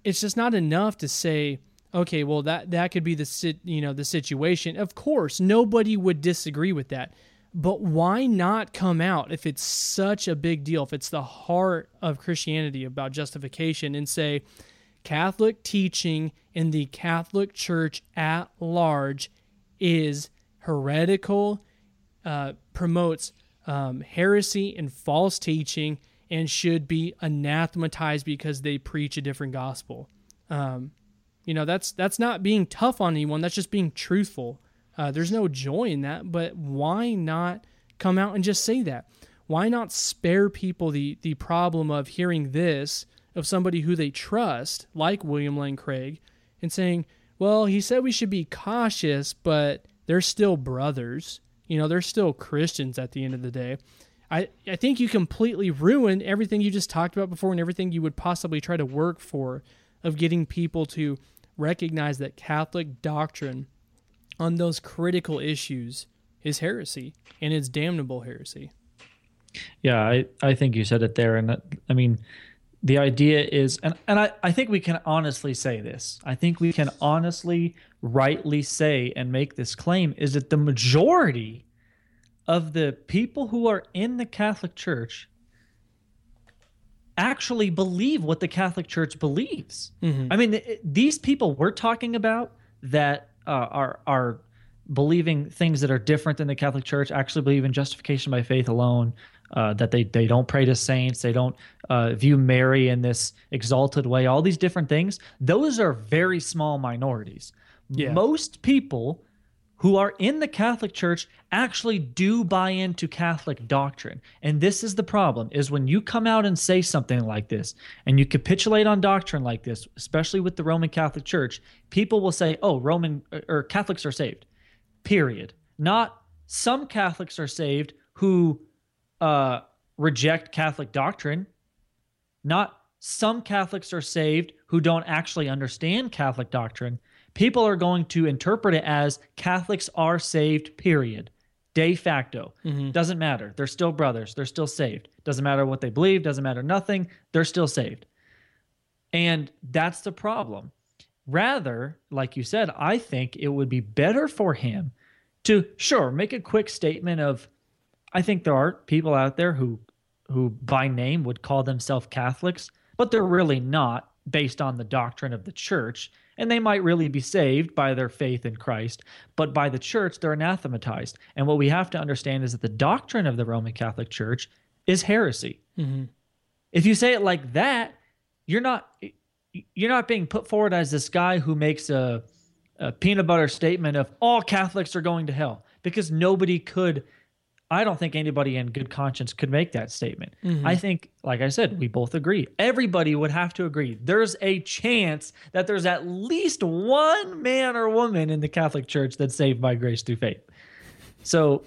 it's just not enough to say, okay, well that that could be the sit, you know the situation. Of course, nobody would disagree with that. But why not come out if it's such a big deal, if it's the heart of Christianity about justification and say Catholic teaching in the Catholic Church at large is heretical, uh, promotes um, heresy and false teaching, and should be anathematized because they preach a different gospel. Um, you know, that's that's not being tough on anyone. That's just being truthful. Uh, there's no joy in that, but why not come out and just say that? Why not spare people the the problem of hearing this of somebody who they trust, like William Lane Craig, and saying, "Well, he said we should be cautious, but they're still brothers. You know, they're still Christians at the end of the day." I, I think you completely ruin everything you just talked about before and everything you would possibly try to work for of getting people to recognize that Catholic doctrine on those critical issues is heresy and it's damnable heresy. Yeah, I, I think you said it there. And that, I mean, the idea is, and, and I, I think we can honestly say this. I think we can honestly, rightly say and make this claim is that the majority of the people who are in the Catholic Church actually believe what the Catholic Church believes. Mm-hmm. I mean, these people we're talking about that uh, are are believing things that are different than the Catholic Church, actually believe in justification by faith alone, uh, that they they don't pray to saints, they don't uh, view Mary in this exalted way, all these different things. Those are very small minorities. Yeah. Most people who are in the Catholic Church actually do buy into Catholic doctrine. And this is the problem is when you come out and say something like this and you capitulate on doctrine like this, especially with the Roman Catholic Church, people will say, "Oh, Roman or Catholics are saved." Period. Not some Catholics are saved who uh, reject Catholic doctrine. Not some Catholics are saved who don't actually understand Catholic doctrine people are going to interpret it as Catholics are saved, period. De facto. Mm-hmm. Doesn't matter. They're still brothers. They're still saved. Doesn't matter what they believe. Doesn't matter nothing. They're still saved. And that's the problem. Rather, like you said, I think it would be better for him to, sure, make a quick statement of, I think there are people out there who, who by name would call themselves Catholics, but they're really not based on the doctrine of the church and they might really be saved by their faith in Christ, but by the church, they're anathematized. And what we have to understand is that the doctrine of the Roman Catholic Church is heresy. Mm-hmm. If you say it like that, you're not you're not being put forward as this guy who makes a, a peanut butter statement of all Catholics are going to hell because nobody could I don't think anybody in good conscience could make that statement. Mm-hmm. I think, like I said, we both agree. Everybody would have to agree. There's a chance that there's at least one man or woman in the Catholic Church that's saved by grace through faith. So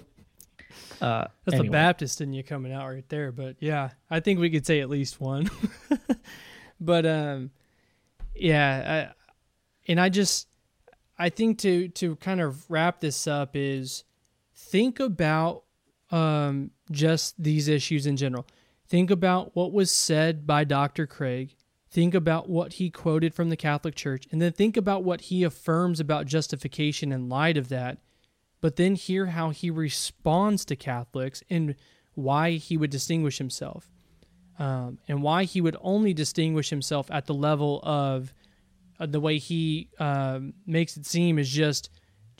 uh, that's anyway. the Baptist in you coming out right there. But yeah, I think we could say at least one. but um, yeah, I, and I just I think to to kind of wrap this up is think about um, just these issues in general. Think about what was said by Dr. Craig. Think about what he quoted from the Catholic Church, and then think about what he affirms about justification in light of that. But then hear how he responds to Catholics and why he would distinguish himself, um, and why he would only distinguish himself at the level of uh, the way he um, makes it seem is just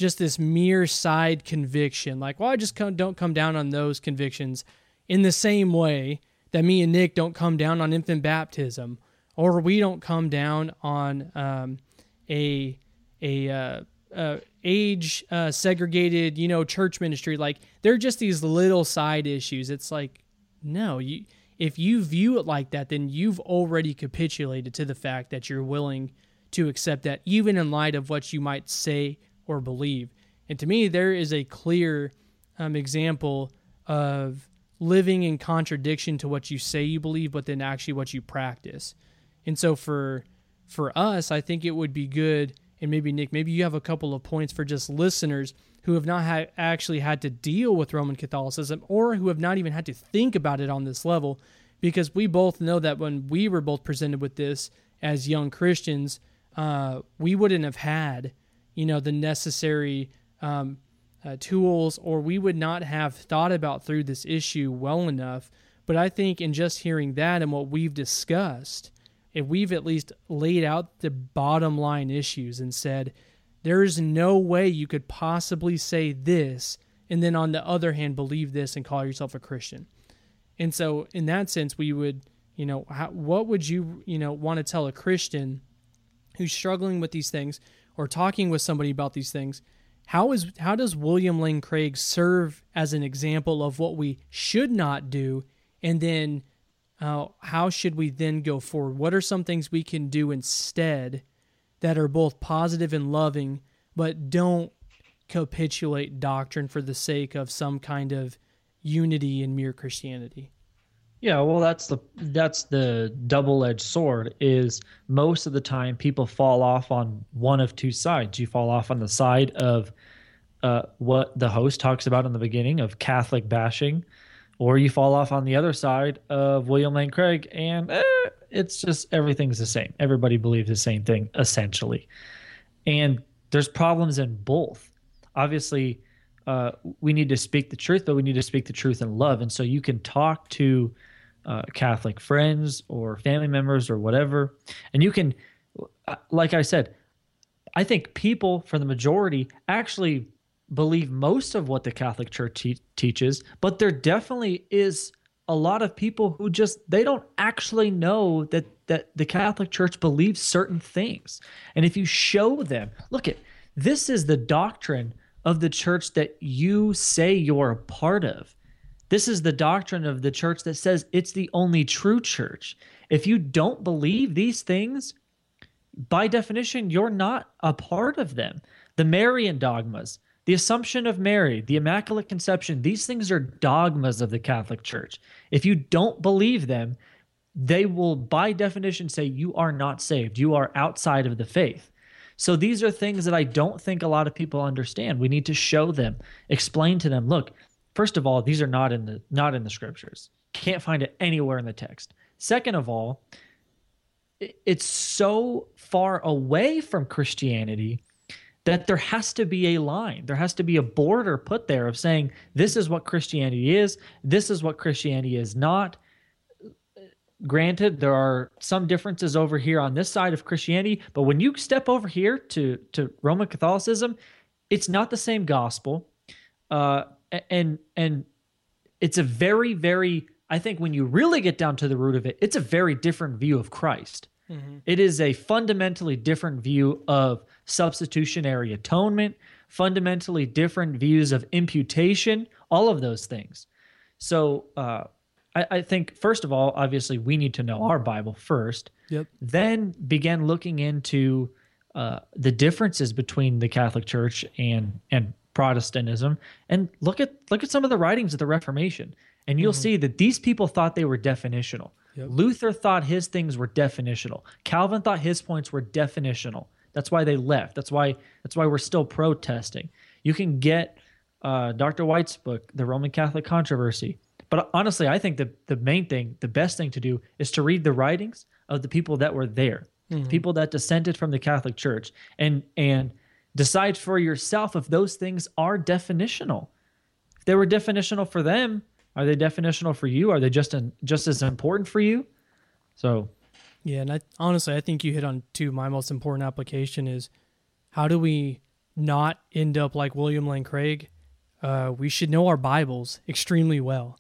just this mere side conviction. Like, well, I just come, don't come down on those convictions in the same way that me and Nick don't come down on infant baptism, or we don't come down on um, a a uh, uh, age uh, segregated, you know, church ministry. Like, they're just these little side issues. It's like, no, you if you view it like that, then you've already capitulated to the fact that you're willing to accept that, even in light of what you might say or believe. And to me, there is a clear um, example of living in contradiction to what you say you believe, but then actually what you practice. And so for for us, I think it would be good, and maybe Nick, maybe you have a couple of points for just listeners who have not ha- actually had to deal with Roman Catholicism or who have not even had to think about it on this level, because we both know that when we were both presented with this as young Christians, uh, we wouldn't have had, you know, the necessary um, uh, tools, or we would not have thought about through this issue well enough. But I think in just hearing that and what we've discussed, if we've at least laid out the bottom line issues and said, there is no way you could possibly say this and then on the other hand believe this and call yourself a Christian. And so in that sense we would, you know, how, what would you, you know, want to tell a Christian who's struggling with these things or talking with somebody about these things? How is how does William Lane Craig serve as an example of what we should not do and then uh, how should we then go forward? What are some things we can do instead that are both positive and loving, but don't capitulate doctrine for the sake of some kind of unity in mere Christianity? Yeah, well, that's the that's the double-edged sword. Is most of the time people fall off on one of two sides. You fall off on the side of uh, what the host talks about in the beginning of Catholic bashing, or you fall off on the other side of William Lane Craig, and eh, it's just everything's the same. Everybody believes the same thing essentially, and there's problems in both. Obviously, uh, we need to speak the truth, but we need to speak the truth in love. And so you can talk to uh, Catholic friends or family members or whatever, and you can, uh, like I said, I think people for the majority actually believe most of what the Catholic Church te- teaches, but there definitely is a lot of people who just they don't actually know that that the Catholic Church believes certain things. And if you show them, look at this is the doctrine of the church that you say you're a part of. This is the doctrine of the church that says it's the only true church. If you don't believe these things, by definition, you're not a part of them. The Marian dogmas, the Assumption of Mary, the Immaculate Conception, these things are dogmas of the Catholic Church. If you don't believe them, they will, by definition, say you are not saved. You are outside of the faith. So these are things that I don't think a lot of people understand. We need to show them, explain to them, look, first of all, these are not in the not in the scriptures. Can't find it anywhere in the text. Second of all, it's so far away from Christianity that there has to be a line. There has to be a border put there of saying this is what Christianity is, this is what Christianity is not. Granted, there are some differences over here on this side of Christianity, but when you step over here to to Roman Catholicism, it's not the same gospel, uh, and and it's a very very. I think when you really get down to the root of it, it's a very different view of Christ. Mm-hmm. It is a fundamentally different view of substitutionary atonement, fundamentally different views of imputation, all of those things. So uh, I, I, think, first of all, obviously, we need to know our Bible first. Yep. Then begin looking into uh, the differences between the Catholic Church and and Protestantism, and look at look at some of the writings of the Reformation, and you'll mm-hmm. see that these people thought they were definitional. Yep. Luther thought his things were definitional. Calvin thought his points were definitional. That's why they left. That's why that's why we're still protesting. You can get uh, Dr. White's book, The Roman Catholic Controversy. But honestly, I think the the main thing, the best thing to do is to read the writings of the people that were there, mm-hmm. people that dissented from the Catholic Church, and and decide for yourself if those things are definitional. If they were definitional for them, are they definitional for you? Are they just in, just as important for you? So yeah, and I, honestly, I think you hit on two. My most important application is how do we not end up like William Lane Craig? Uh, we should know our Bibles extremely well,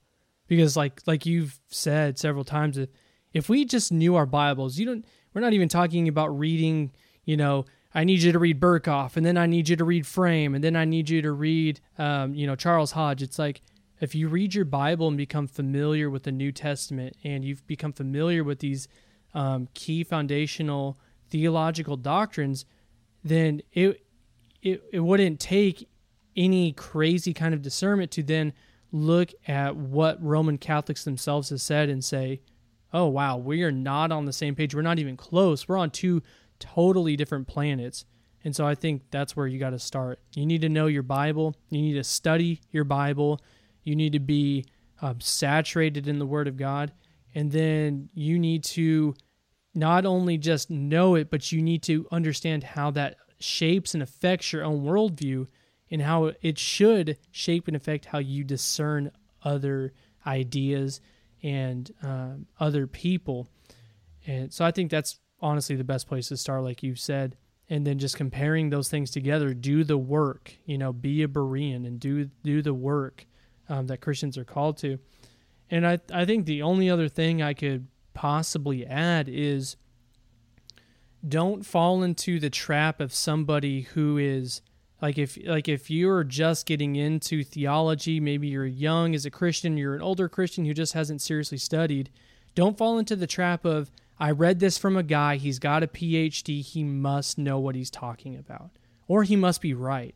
because like like you've said several times, if if we just knew our Bibles, you don't. We're not even talking about reading. You know, I need you to read Berkhof, and then I need you to read Frame, and then I need you to read, um, you know, Charles Hodge. It's like if you read your Bible and become familiar with the New Testament, and you've become familiar with these um, key foundational theological doctrines, then it, it it wouldn't take any crazy kind of discernment to then look at what Roman Catholics themselves have said and say, oh wow, we are not on the same page. We're not even close. We're on two totally different planets. And so I think that's where you got to start. You need to know your Bible. You need to study your Bible. You need to be um, saturated in the Word of God. And then you need to not only just know it, but you need to understand how that shapes and affects your own worldview and how it should shape and affect how you discern other ideas and um, other people. And so I think that's honestly the best place to start, like you said. And then just comparing those things together, do the work, you know, be a Berean and do do the work um, that Christians are called to. And I I think the only other thing I could possibly add is don't fall into the trap of somebody who is like if like if you're just getting into theology maybe you're young as a christian you're an older christian who just hasn't seriously studied don't fall into the trap of i read this from a guy. He's got a phd he must know what he's talking about or he must be right.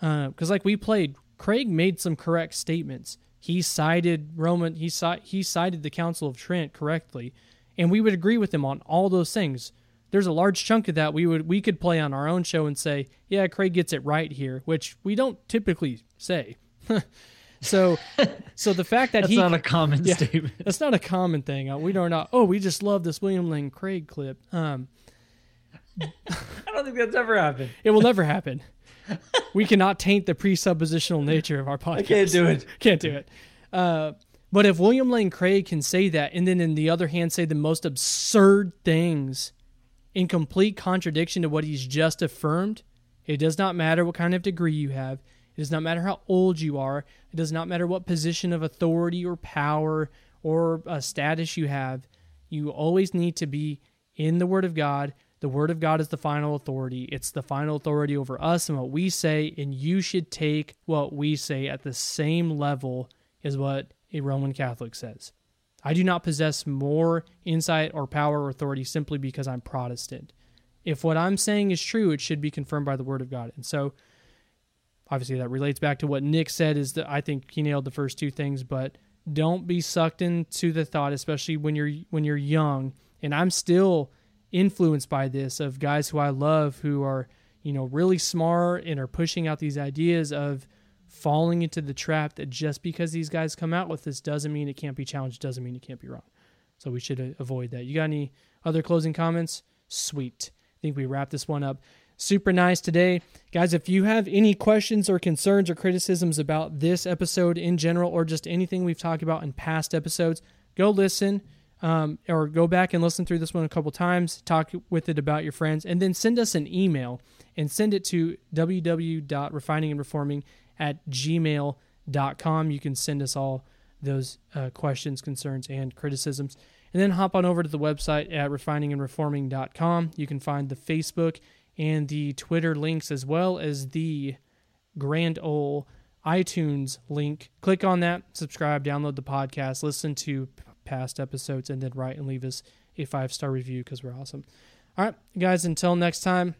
Because uh, like we played craig made some correct statements. He cited roman he, he cited the council of trent correctly and we would agree with him on all those things. There's a large chunk of that we would we could play on our own show and say, yeah, Craig gets it right here, which we don't typically say. so, so the fact that that's he not a common yeah, statement. That's not a common thing. Uh, we don't not. Oh, we just love this William Lane Craig clip. Um, I don't think that's ever happened. It will never happen. we cannot taint the presuppositional nature of our podcast. I can't do it. Can't do it. Uh, but if William Lane Craig can say that, and then in the other hand say the most absurd things in complete contradiction to what he's just affirmed. It does not matter what kind of degree you have. It does not matter how old you are. It does not matter what position of authority or power or a status you have. You always need to be in the Word of God. The Word of God is the final authority. It's the final authority over us and what we say, and you should take what we say at the same level as what a Roman Catholic says. I do not possess more insight or power or authority simply because I'm Protestant. If what I'm saying is true, it should be confirmed by the Word of God. And so, obviously, that relates back to what Nick said. Is that I think he nailed the first two things, but don't be sucked into the thought, especially when you're when you're young. And I'm still influenced by this of guys who I love who are you know really smart and are pushing out these ideas of falling into the trap that just because these guys come out with this doesn't mean it can't be challenged, doesn't mean it can't be wrong. So we should avoid that. You got any other closing comments? Sweet. I think we wrap this one up. Super nice today. Guys, if you have any questions or concerns or criticisms about this episode in general or just anything we've talked about in past episodes, go listen um, or go back and listen through this one a couple times, talk with it about your friends, and then send us an email and send it to www.refiningandreforming at gmail.com. You can send us all those uh, questions, concerns, and criticisms. And then hop on over to the website at refiningandreforming.com. You can find the Facebook and the Twitter links as well as the Grand Ole iTunes link. Click on that, subscribe, download the podcast, listen to past episodes, and then write and leave us a five star review because we're awesome. All right, guys, until next time,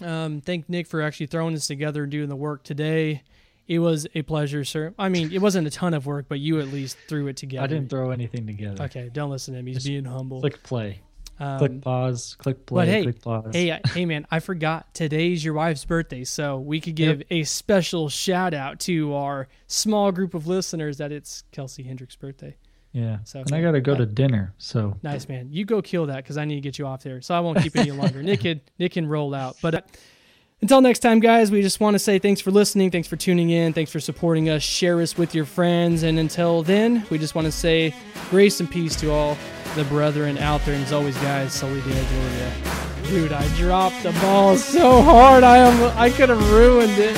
um, thank Nick for actually throwing this together and doing the work today. It was a pleasure, sir. I mean, it wasn't a ton of work, but you at least threw it together. I didn't throw anything together. Okay, don't listen to him. He's Just being humble. Click play. Um, click pause. Click play. But hey, click pause. hey, hey, man! I forgot today's your wife's birthday, so we could give yep. a special shout out to our small group of listeners that it's Kelsey Hendricks' birthday. Yeah. So and I got to go to dinner. So nice, man. You go kill that because I need to get you off there. So I won't keep it any longer. Nick can Nick can roll out, but. Uh, until next time, guys, we just want to say thanks for listening. Thanks for tuning in. Thanks for supporting us. Share us with your friends. And until then, we just want to say grace and peace to all the brethren out there. And as always, guys, Soli Deo Gloria. Dude, I dropped the ball so hard. I am, I could have ruined it.